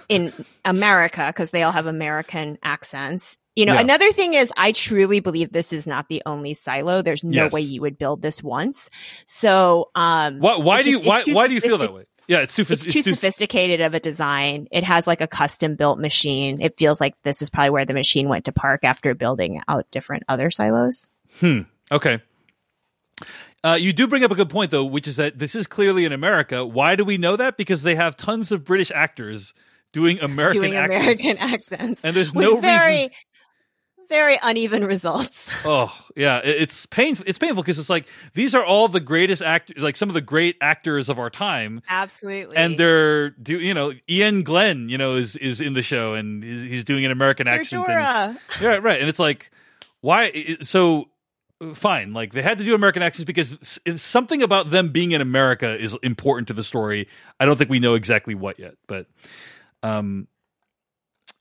In America, because they all have American accents. You know, Yeah. another thing is, I truly believe this is not the only silo. There's no Yes. way you would build this once. So, um, Why, why it's do you why why do you feel that way? Yeah, it's too It's too sophisticated of a design. It has like a custom built machine. It feels like this is probably where the machine went to park after building out different other silos. Hmm. Okay. Uh, you do bring up a good point, though, which is that this is clearly in America. Why do we know that? Because they have tons of British actors doing American doing accents. American accents. And there's no very, reason- very uneven results. Oh yeah, it's painful. It's painful because it's like these are all the greatest actors, like some of the great actors of our time, Absolutely. and they're do you know Iain Glen, you know, is is in the show and he's, he's doing an American Sir accent. And, yeah, right. And it's like, why? So fine, like they had to do American accents because something about them being in America is important to the story. I don't think we know exactly what yet, but um.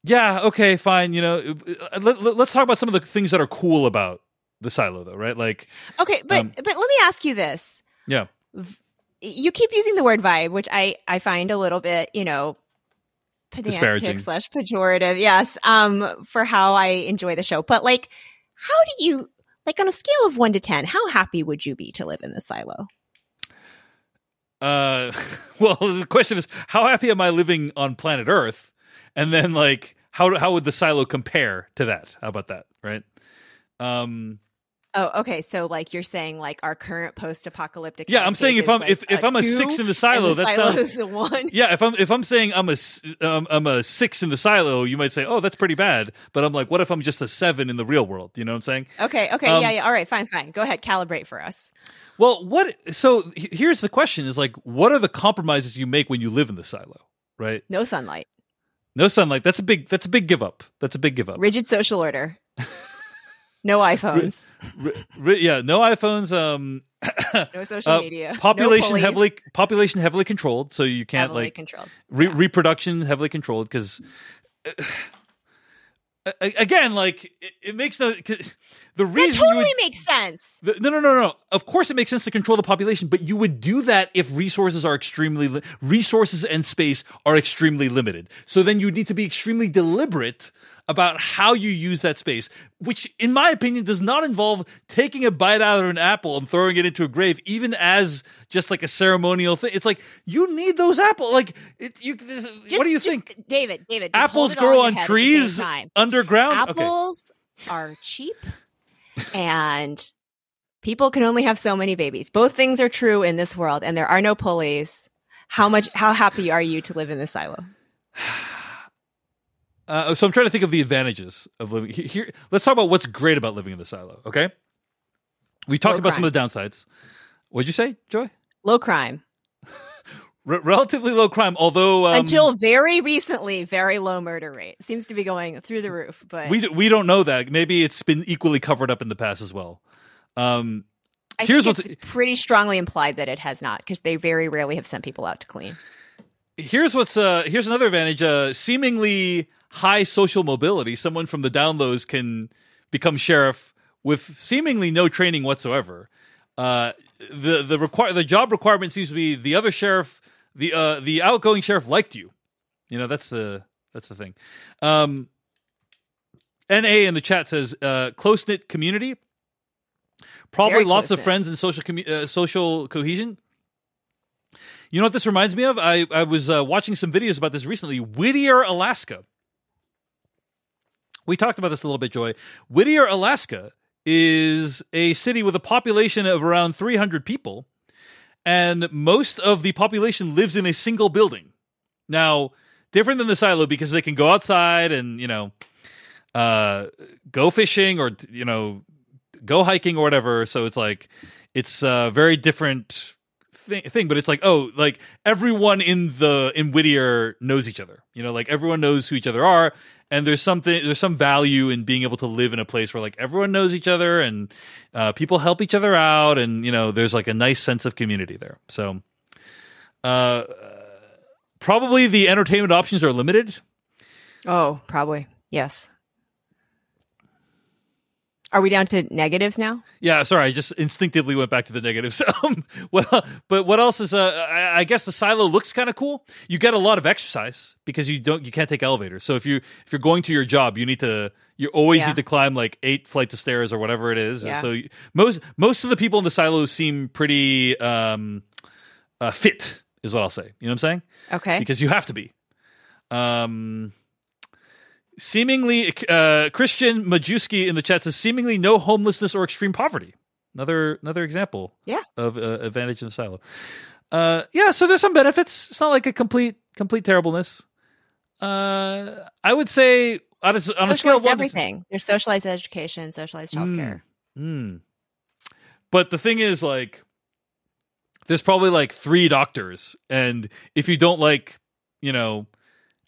Yeah. Okay. Fine. You know, uh, let, let, us talk about some of the things that are cool about the silo, though, right? Like, Okay, but Um, but let me ask you this. yeah, You keep using the word vibe, which I I find a little bit, you know, pedantic slash pejorative. Yes, um, for how I enjoy the show. But like, how do you like on a scale of one to ten? How happy would you be to live in the silo? Uh, well, the question is, how happy am I living on planet Earth? And then, like, how how would the silo compare to that? How about that, right? Um, Oh, okay. So like you're saying like our current post-apocalyptic. Yeah, I'm saying if I'm- like, if- if I'm a six in the silo, that silo sounds- a one. yeah, if I'm if I'm saying I'm a um, I'm a six in the silo, you might say, oh, that's pretty bad. But I'm like, what if I'm just a seven in the real world? You know what I'm saying? Okay, okay, Um, yeah, yeah. All right, fine, fine. Go ahead, calibrate for us. Well, what? So here's the question: is like, what are the compromises you make when you live in the silo? Right? No sunlight, No sunlight. That's a big. That's a big give up. That's a big give up. rigid social order, no iPhones, Ri- ri- yeah, no iPhones. Um, no social uh, media, population pulleys, heavily population heavily controlled, so you can't heavily like controlled. re- Yeah. reproduction heavily controlled because again, like it, it makes no the reason you totally would, makes sense. the- no no no no. Of course, it makes sense to control the population, but you would do that if resources are extremely li- resources and space are extremely limited. So then you need to be extremely deliberate about how you use that space, which, in my opinion, does not involve taking a bite out of an apple and throwing it into a grave, even as just like a ceremonial thing. It's like you need those apples. Like, it, you. Just- what do you think? David? David, Apples hold it all in grow on head at the same trees underground. Okay. Apples are cheap, and people can only have so many babies. Both things are true in this world, and there are no pulleys. How much? How happy are you to live in the silo? Uh, so I'm trying to think of the advantages of living here. Let's talk about what's great about living in the silo. Okay, we talked Low about some of the downsides. What'd you say, Joy? Low crime. R- relatively low crime, although um, Until very recently, very low murder rate. Seems to be going through the roof. But we d- we don't know that. Maybe it's been equally covered up in the past as well. Um, I here's what's- it's pretty strongly implied that it has not, because they very rarely have sent people out to clean. here's what's uh, here's another advantage. Uh, seemingly high social mobility. Someone from the down lows can become sheriff with seemingly no training whatsoever. Uh, the the require the job requirement seems to be the other sheriff, the uh, the outgoing sheriff liked you. You know that's the that's the thing. Um, Na in the chat says uh, close knit community. Probably Very lots of friends and social commu- uh, social cohesion. You know what this reminds me of? I, I was uh, watching some videos about this recently. Whittier, Alaska. We talked about this a little bit, Joy. Whittier, Alaska is a city with a population of around 300 people, and most of the population lives in a single building. Now, different than the silo because they can go outside and, you know, uh, go fishing or, you know, go hiking or whatever. So it's like, it's a very different thing, thing but it's like oh like everyone in the in whittier knows each other you know like everyone knows who each other are and there's something there's some value in being able to live in a place where like everyone knows each other and uh, people help each other out and you know there's like a nice sense of community there so uh probably the entertainment options are limited Oh, probably. Yes. Are we down to negatives now? Yeah, sorry, I just instinctively went back to the negatives. Um, well, but what else is? Uh, I, I guess the silo looks kind of cool. You get a lot of exercise because you don't, you can't take elevators. So if you if you're going to your job, you need to you always Yeah. need to climb like eight flights of stairs or whatever it is. Yeah. So you, most most of the people in the silo seem pretty um, uh, fit, is what I'll say. You know what I'm saying? Okay. because you have to be. Um, seemingly, uh, Christian Majewski in the chat says seemingly no homelessness or extreme poverty. Another another example, Yeah. of uh, advantage in the silo. Uh, yeah, so there's some benefits. It's not like a complete complete terribleness. Uh, I would say on a, on a scale everything. There's socialized education, socialized healthcare. Mm. But the thing is, like, there's probably like three doctors, and if you don't like, you know,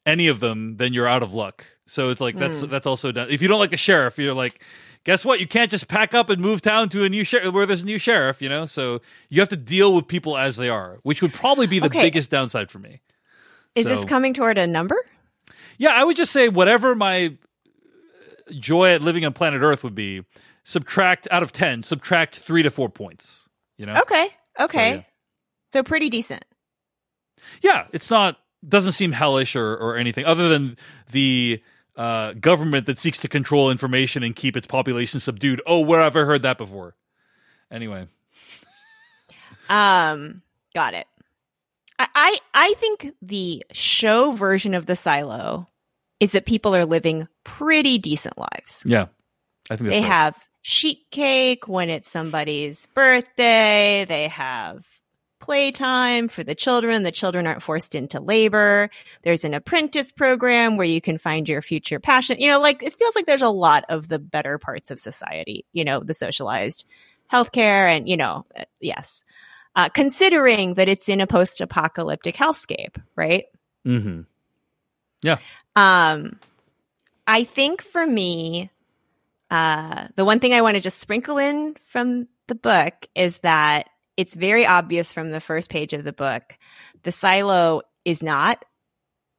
any of them, then you're out of luck. So it's like that's hmm. that's also done. If you don't like a sheriff, you're like, guess what? You can't just pack up and move town to a new sheriff where there's a new sheriff. You know, so you have to deal with people as they are, which would probably be the Okay. biggest downside for me. Is So- this coming toward a number? Yeah, I would just say whatever my joy at living on planet Earth would be, subtract out of 10, subtract 3 to 4 points, you know? Okay. Okay. yeah. So pretty decent. Yeah, it's not doesn't seem hellish or or anything other than the uh, government that seeks to control information and keep its population subdued. Oh, where have I heard that before? Anyway, Um, got it. I, I I think the show version of the silo is that people are living pretty decent lives. yeah. I think They right. have sheet cake when it's somebody's birthday. They have playtime for the children. The children aren't forced into labor. There's an apprentice program where you can find your future passion. You know, like it feels like there's a lot of the better parts of society, you know, the socialized healthcare and, you know, uh, yes. Uh, considering that it's in a post apocalyptic hellscape, right? Mm-hmm. Yeah. Um, I think for me, uh, the one thing I want to just sprinkle in from the book is that it's very obvious from the first page of the book. The silo is not,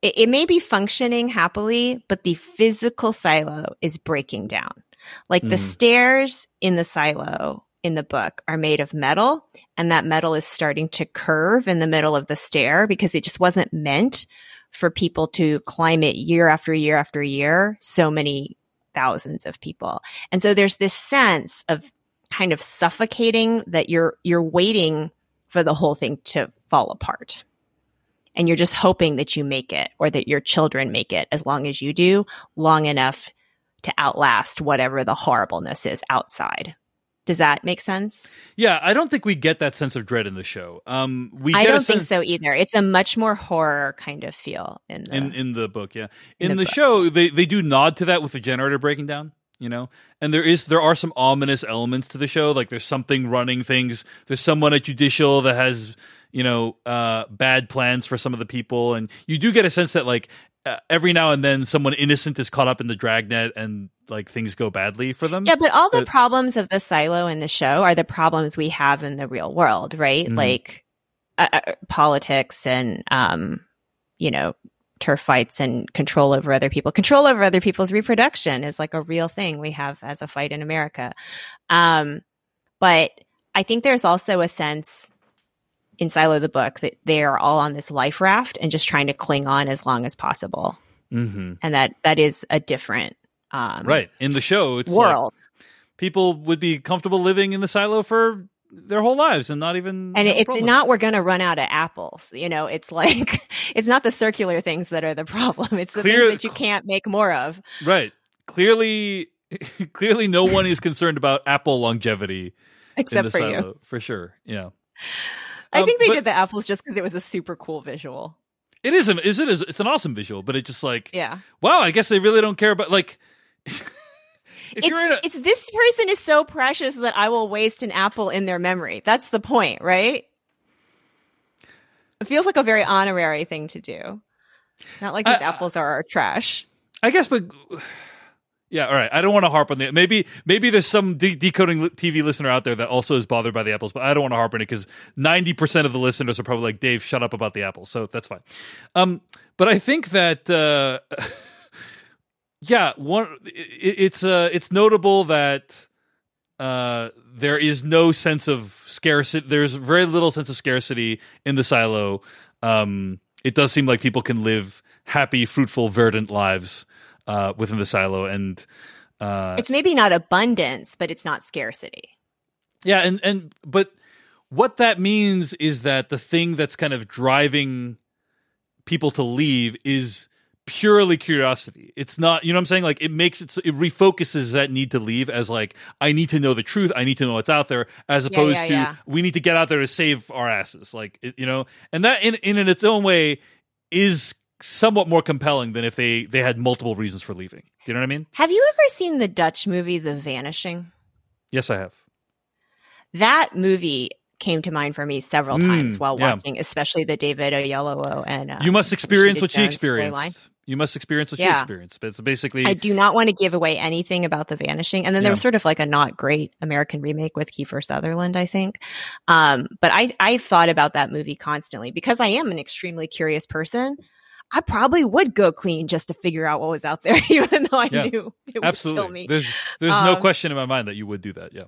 it, it may be functioning happily, but the physical silo is breaking down. Like the Mhm. stairs in the silo in the book are made of metal, and that metal is starting to curve in the middle of the stair because it just wasn't meant for people to climb it year after year after year, so many thousands of people. And so there's this sense of kind of suffocating that you're you're waiting for the whole thing to fall apart. And you're just hoping that you make it or that your children make it as long as you do, long enough to outlast whatever the horribleness is outside. Does that make sense? Yeah, I don't think we get that sense of dread in the show. Um we I don't think so either. It's a much more horror kind of feel in the in in the book yeah in, In the, the show they they do nod to that with the generator breaking down you know and there is there are some ominous elements to the show like there's something running things there's someone at judicial that has you know uh bad plans for some of the people and you do get a sense that like uh, every now and then someone innocent is caught up in the dragnet and like things go badly for them Yeah, but all the But- problems of the silo in the show are the problems we have in the real world, right? Mhm. Like uh, uh, politics and, um, you know, turf fights and control over other people. Control over other people's reproduction is like a real thing we have as a fight in America. Um, but I think there's also a sense in Silo the book that they are all on this life raft and just trying to cling on as long as possible. hmm And that that is a different um, right in the show it's like world. people would be comfortable living in the silo for their whole lives and not even and it's problem. not we're going to run out of apples you know it's like it's not the circular things that are the problem it's the Clear- things that you can't make more of Right. Clearly, clearly, no one is concerned about Apple longevity except for silo, you for sure. Yeah, i Um, think they but- did the apples just because it was a super cool visual it is an is it is it's an awesome visual, but it just like yeah wow, I guess they really don't care about like. if in a, it's, it's this person is so precious that i will waste an apple in their memory. That's the point right? It feels like a very honorary thing to do. Not like these I- apples are our trash. I guess, but yeah, all right. I don't want to harp on the maybe maybe there's some de- decoding TV listener out there that also is bothered by the apples, but I don't want to harp on it because ninety percent of the listeners are probably like Dave, shut up about the apples, so that's fine. Um, but I think that uh, yeah, one it, it's uh it's notable that uh, there is no sense of scarcity. There's very little sense of scarcity in the silo. Um, it does seem like people can live happy, fruitful, verdant lives uh, within the silo, and uh, it's maybe not abundance, but it's not scarcity. Yeah, and and but what that means is that the thing that's kind of driving people to leave is purely curiosity. It's not, you know what I'm saying? Like it makes it, it refocuses that need to leave as like, I need to know the truth. I need to know what's out there as opposed yeah, to yeah. we need to get out there to save our asses. Like, it, you know, and that in, in, in its own way is somewhat more compelling than if they, they had multiple reasons for leaving. Do you know what I mean? Have you ever seen the Dutch movie, The Vanishing? Yes, I have. That movie came to mind for me several Mm, times while yeah. watching, especially the David Oyelowo and uh, you must experience what she experienced. You must experience what Yeah. experienced. But it's basically, I do not want to give away anything about The Vanishing. And then there Yeah. was sort of like a not great American remake with Kiefer Sutherland, I think. Um, but I, I've thought about that movie constantly because I am an extremely curious person. I probably would go clean just to figure out what was out there, even though I Yeah. knew it would absolutely. kill me. There's, there's no Um, question in my mind that you would do that. Yeah.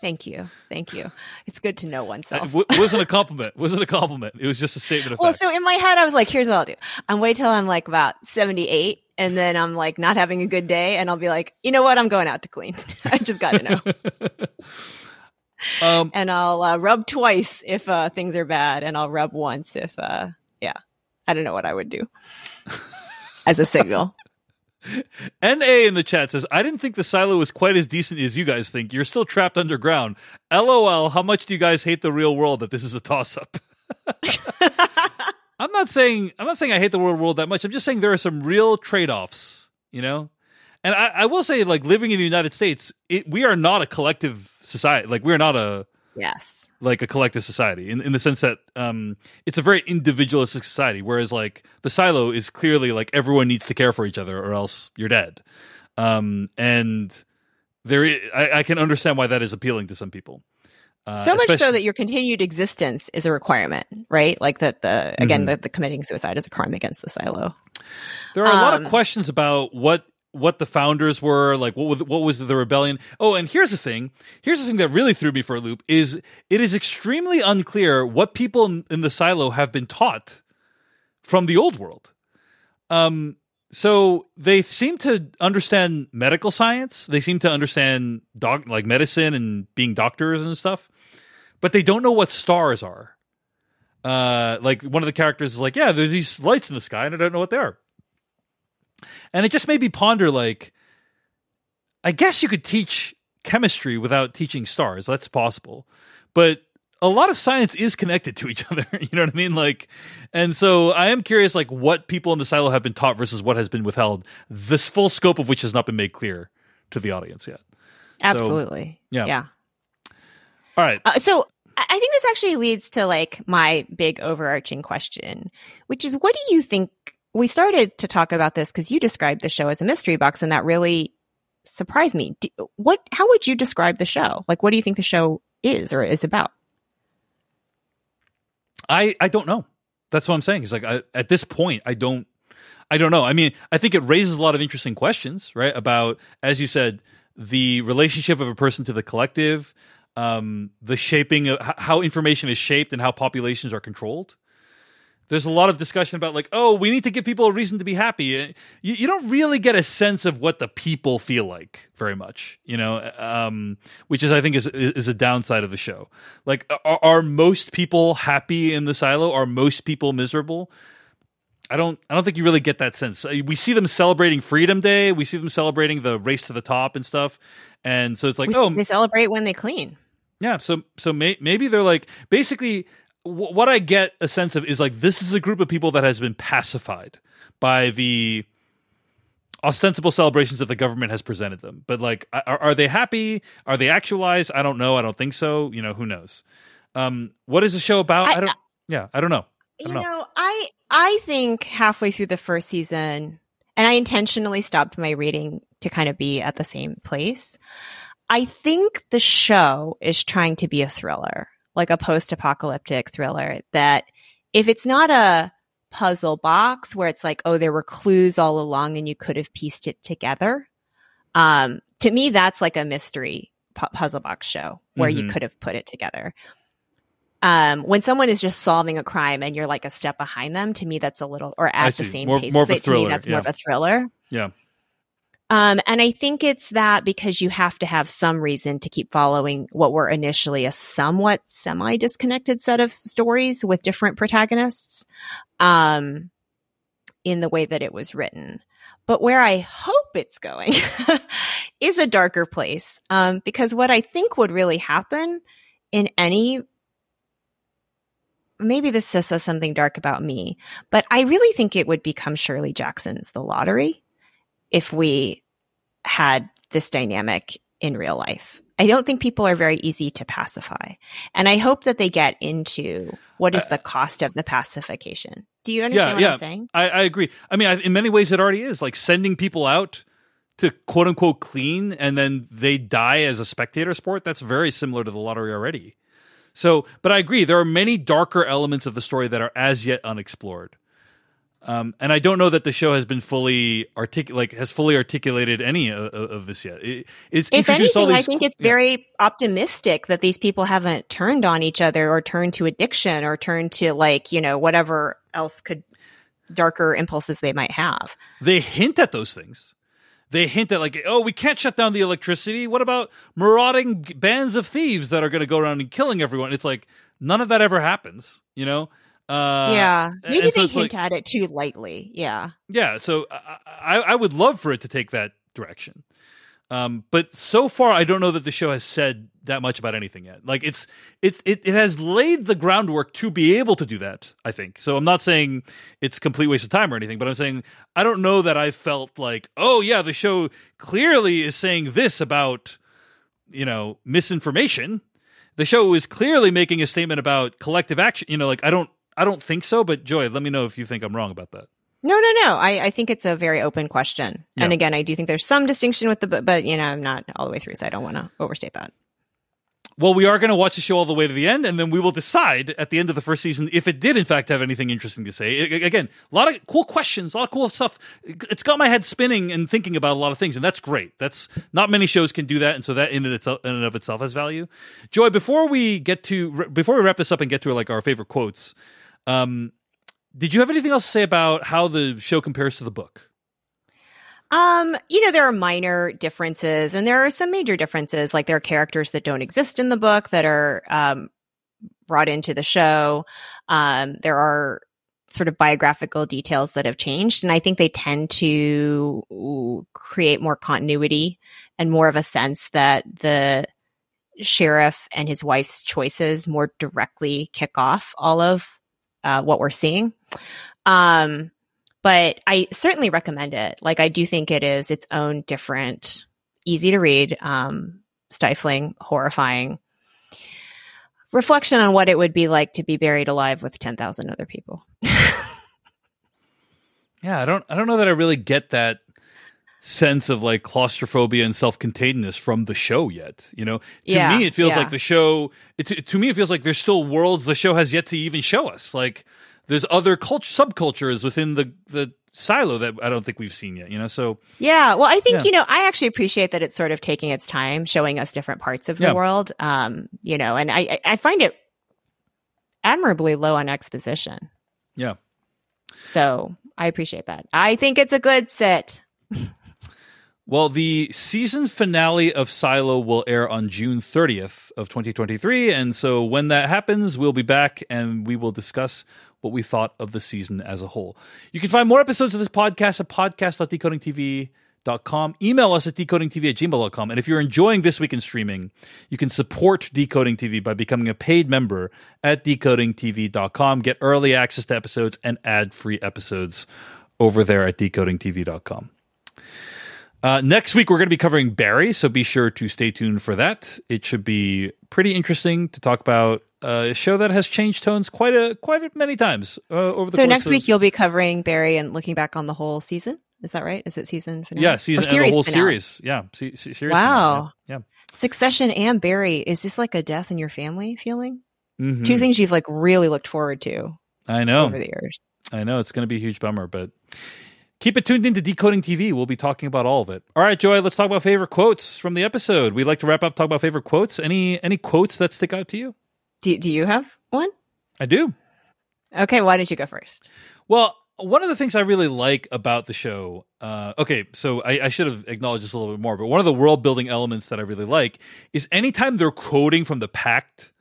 Thank you. Thank you. It's good to know It oneself. w- wasn't a compliment. wasn't a compliment. It was just a statement of Well, fact. so in my head, I was like, here's what I'll do. I'm wait till I'm like about 78 and then I'm like not having a good day. And I'll be like, you know what? I'm going out to clean. I just got to know. um, and I'll uh, rub twice if uh, things are bad. And I'll rub once if, uh, yeah, I don't know what I would do as a signal. NA in the chat says, I didn't think the silo was quite as decent as you guys think. You're still trapped underground. LOL, how much do you guys hate the real world that this is a toss up? I'm not saying I'm not saying I hate the real world that much. I'm just saying there are some real trade offs, you know? And I, I will say, like living in the United States, it, we are not a collective society. Like we're not a yes. Like a collective society in, in the sense that um, it's a very individualistic society whereas like the silo is clearly like everyone needs to care for each other or else you're dead um, and there i I, I can understand why that is appealing to some people uh, so much so that your continued existence is a requirement, right? Like that the, again, Mhm. the, the committing suicide is a crime against the silo. There are a lot of Um, questions about what what the founders were like. What was, what was the rebellion? Oh, and here's the thing. Here's the thing that really threw me for a loop is it is extremely unclear what people in, in the silo have been taught from the old world. Um, so they seem to understand medical science. They seem to understand doc like medicine and being doctors and stuff, but they don't know what stars are. Uh, like one of the characters is like, yeah, there's these lights in the sky, and I don't know what they are. And it just made me ponder like I guess you could teach chemistry without teaching stars. That's possible. But a lot of science is connected to each other. You know what I mean? Like, and so I am curious, like, what people in the silo have been taught versus what has been withheld. This full scope of which has not been made clear to the audience yet. Absolutely. yeah. Yeah. All right. Uh, so I think this actually leads to like my big overarching question, which is what do you think? We started to talk about this because you described the show as a mystery box, and that really surprised me. Do, what? How would you describe the show? Like, what do you think the show is or is about? I I don't know. That's what I'm saying. It's like I, at this point, I don't I don't know. I mean, I think it raises a lot of interesting questions, right? About as you said, the relationship of a person to the collective, um, the shaping of how information is shaped and how populations are controlled. There's a lot of discussion about like, oh, we need to give people a reason to be happy. You, you don't really get a sense of what the people feel like very much, you know, um, which is I think is is a downside of the show. Like, are, are most people happy in the silo? Are most people miserable? I don't. I don't think you really get that sense. Uh, We see them celebrating Freedom Day. We see them celebrating the race to the top and stuff. And so it's like, We- oh, they celebrate when they clean. yeah, so so may, maybe they're like basically w- what I get a sense of is like this is a group of people that has been pacified by the ostensible celebrations that the government has presented them. But like, are, are they happy? Are they actualized? I don't know. I don't think so. You know, who knows? Um, what is the show about? I, I- don't. Yeah, I don't know. I You don't know. know, I I think halfway through the first season, and I intentionally stopped my reading to kind of be at the same place. I think the show is trying to be a thriller, like a post-apocalyptic thriller that if it's not a puzzle box where it's like, oh, there were clues all along and you could have pieced it together. Um, to me, that's like a mystery pu- puzzle box show where you Mhm. could have put it together. Um, when someone is just solving a crime and you're like a step behind them, to me that's a little or at the same More- pace. more of a they- to me, thriller, that's more of a thriller. Yeah. Um, and I think it's that because you have to have some reason to keep following what were initially a somewhat semi disconnected set of stories with different protagonists, um, in the way that it was written. But where I hope it's going is a darker place. Um, because what I think would really happen in any maybe this says something dark about me, but I really think it would become Shirley Jackson's The Lottery if we had this dynamic in real life. I don't think people are very easy to pacify. And I hope that they get into what is uh, the cost of the pacification. Do you understand what yeah. I'm saying? I, I agree. I mean, I, in many ways, it already is like sending people out to quote unquote clean, and then they die as a spectator sport. That's very similar to the lottery already. So, but I agree. There are many darker elements of the story that are as yet unexplored. Um, and I don't know that the show has been fully artic- like has fully articulated any of, of this yet. It, it's If anything, I think it's yeah. very optimistic that these people haven't turned on each other or turned to addiction or turned to like, you know, whatever else could darker impulses they might have. they hint at those things. They hint at like, oh, we can't shut down the electricity. What about marauding bands of thieves that are going to go around and killing everyone? It's like none of that ever happens, you know? Uh, yeah. Maybe they hint like- at it too lightly. Yeah. yeah. So I, I, would love for it to take that direction. Um, but so far, I don't know that the show has said that much about anything yet. Like it's it's it, it has laid the groundwork to be able to do that. I think so. I'm not saying it's a complete waste of time or anything, but I'm saying I don't know that I felt like, oh yeah, the show clearly is saying this about you know misinformation. The show is clearly making a statement about collective action. You know, like I don't I don't think so. But Joy, let me know if you think I'm wrong about that. No, no, no. I, I think it's a very open question. And again, I do think there's some distinction with the, but, but you know, I'm not all the way through, so I don't want to overstate that. Well, we are going to watch the show all the way to the end, and then we will decide at the end of the first season if it did, in fact, have anything interesting to say. I- again, a lot of cool questions, a lot of cool stuff. It's got my head spinning and thinking about a lot of things, and that's great. That's not many shows can do that, and so that in and, itself, in and of itself has value. Joy, before we get to before we wrap this up and get to like our favorite quotes, um, did you have anything else to say about how the show compares to the book? Um, you know, there are minor differences and there are some major differences. Like there are characters that don't exist in the book that are um, brought into the show. Um, there are sort of biographical details that have changed. And I think they tend to create more continuity and more of a sense that the sheriff and his wife's choices more directly kick off all of uh, what we're seeing. Um, but I certainly recommend it. Like I do think it is its own different, easy to read, um, stifling, horrifying reflection on what it would be like to be buried alive with 10,000 other people. Yeah, I don't I don't know that I really get that sense of like claustrophobia and self-containedness from the show yet. You know, to Yeah, me it feels yeah. like the show. It, to, me, it feels like there's still worlds the show has yet to even show us. Like there's other culture subcultures within the the silo that I don't think we've seen yet. You know, so Yeah. Well, I think, Yeah. you know, I actually appreciate that it's sort of taking its time showing us different parts of the Yeah. world. Um, you know, and I- I find it admirably low on exposition. yeah. So I appreciate that. I think it's a good sit. Well, the season finale of Silo will air on June 30th of 2023, and so when that happens, we'll be back and we will discuss what we thought of the season as a whole. You can find more episodes of this podcast at podcast.decodingtv.com. Email us at decodingtv at gmail.com. And if you're enjoying This Week in Streaming, you can support Decoding TV by becoming a paid member at decodingtv.com. Get early access to episodes and ad-free episodes over there at decodingtv.com. Uh, next week, we're going to be covering Barry, so be sure to stay tuned for that. It should be pretty interesting to talk about uh, a show that has changed tones quite a quite a many times uh, over the. So next of- week you'll be covering Barry and looking back on the whole season. Is that right? Is it season finale? yeah, season and the whole finale? series, yeah, se- se- series Wow. finale, yeah, Succession and Barry. Is this like a death in your family feeling? yeah. Mhm. Two things you've like really looked forward to I know, over the years. I know, it's going to be a huge bummer, but Keep it tuned into Decoding TV. We'll be talking about all of it. All right, Joy, let's talk about favorite quotes from the episode. We'd like to wrap up talk about favorite quotes. Any any quotes that stick out to you? Do, do you have one? I do. Okay, why don't you go first? Well, one of the things I really like about the show, uh, okay, so I, I, should have acknowledged this a little bit more, but one of the world building elements that I really like is anytime they're quoting from the Pact,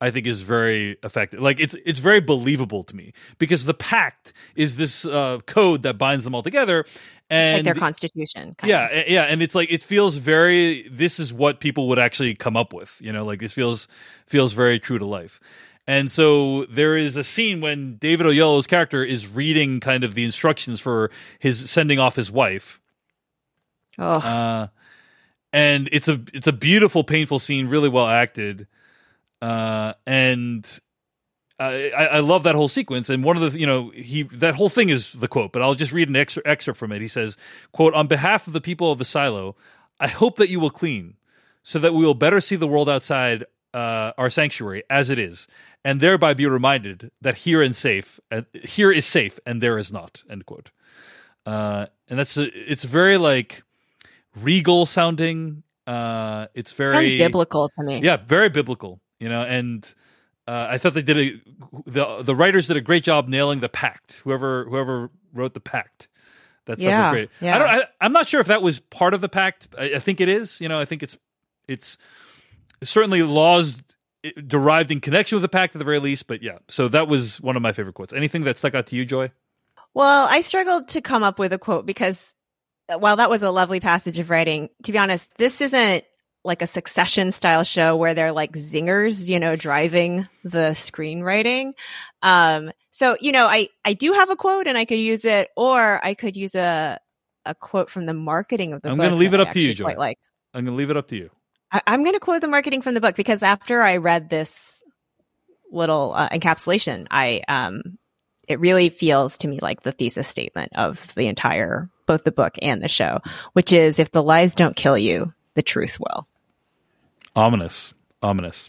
I think is very effective. Like it's it's very believable to me because the Pact is this uh, code that binds them all together, and like their constitution. yeah, of. yeah, and it's like it feels very. This is what people would actually come up with. You know, like this feels feels very true to life. And so there is a scene when David Oyelowo's character is reading kind of the instructions for his sending off his wife. Oh. Uh, and it's a it's a beautiful, painful scene, really well acted. Uh, and I, I love that whole sequence. And one of the you know he that whole thing is the quote, but I'll just read an excerpt, excerpt from it. He says, "quote On behalf of the people of the silo, I hope that you will clean, so that we will better see the world outside uh, our sanctuary as it is, and thereby be reminded that here and safe, uh, here is safe, and there is not. End quote. Uh, and that's a, it's very like regal sounding. Uh, it's very Sounds biblical to me. Yeah, very biblical. You know, and uh, I thought they did a the the writers did a great job nailing the pact. Whoever whoever wrote the pact. That stuff yeah, was great. Yeah. I don't. I, I'm not sure if that was part of the pact. I, I think it is. You know, I think it's it's certainly laws derived in connection with the pact at the very least. But yeah, so that was one of my favorite quotes. Anything that stuck out to you, Joy? Well, I struggled to come up with a quote because while that was a lovely passage of writing, to be honest, this isn't like a succession style show where they're like zingers, you know, driving the screenwriting. Um, so, you know, I, I do have a quote and I could use it, or I could use a, a quote from the marketing of the I'm book. going to leave it up to you, Joy. like. I'm going to leave it up to you. I, I'm going to quote the marketing from the book because after I read this little uh, encapsulation, I um, it really feels to me like the thesis statement of the entire both the book and the show, which is if the lies don't kill you, the truth will. Ominous, ominous.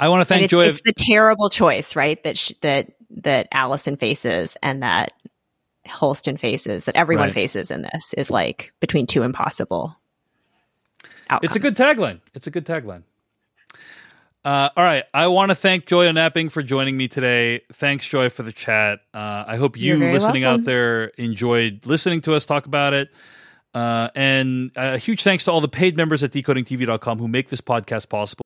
I want to thank it's, Joy. it's the terrible choice, right? That sh- that that Allison faces and that Holston faces, that everyone Right. faces in this is like between two impossible. Outcomes. It's a good tagline. It's a good tagline. Uh, all right. I want to thank Joy O'Napping for joining me today. Thanks, Joy, for the chat. Uh, I hope you listening out there enjoyed listening to us talk about it. Uh, and a huge thanks to all the paid members at decodingtv.com who make this podcast possible.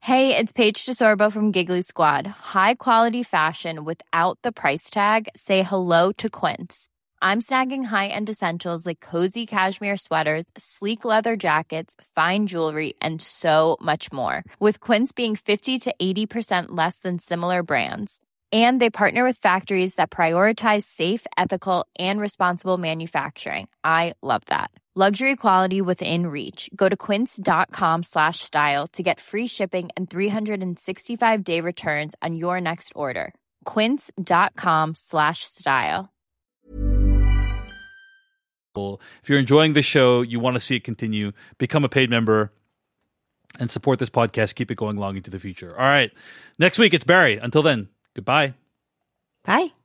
Hey, it's Paige DeSorbo from Giggly Squad. High quality fashion without the price tag. Say hello to Quince. I'm snagging high-end essentials like cozy cashmere sweaters, sleek leather jackets, fine jewelry, and so much more. With Quince being 50 to 80% less than similar brands. And they partner with factories that prioritize safe, ethical, and responsible manufacturing. I love that. Luxury quality within reach. Go to quince.com slash style to get free shipping and 365 day returns on your next order. Quince.com slash style. If you're enjoying the show, you want to see it continue, become a paid member and support this podcast. Keep it going long into the future. All right. Next week, it's Barry. Until then, goodbye. Bye.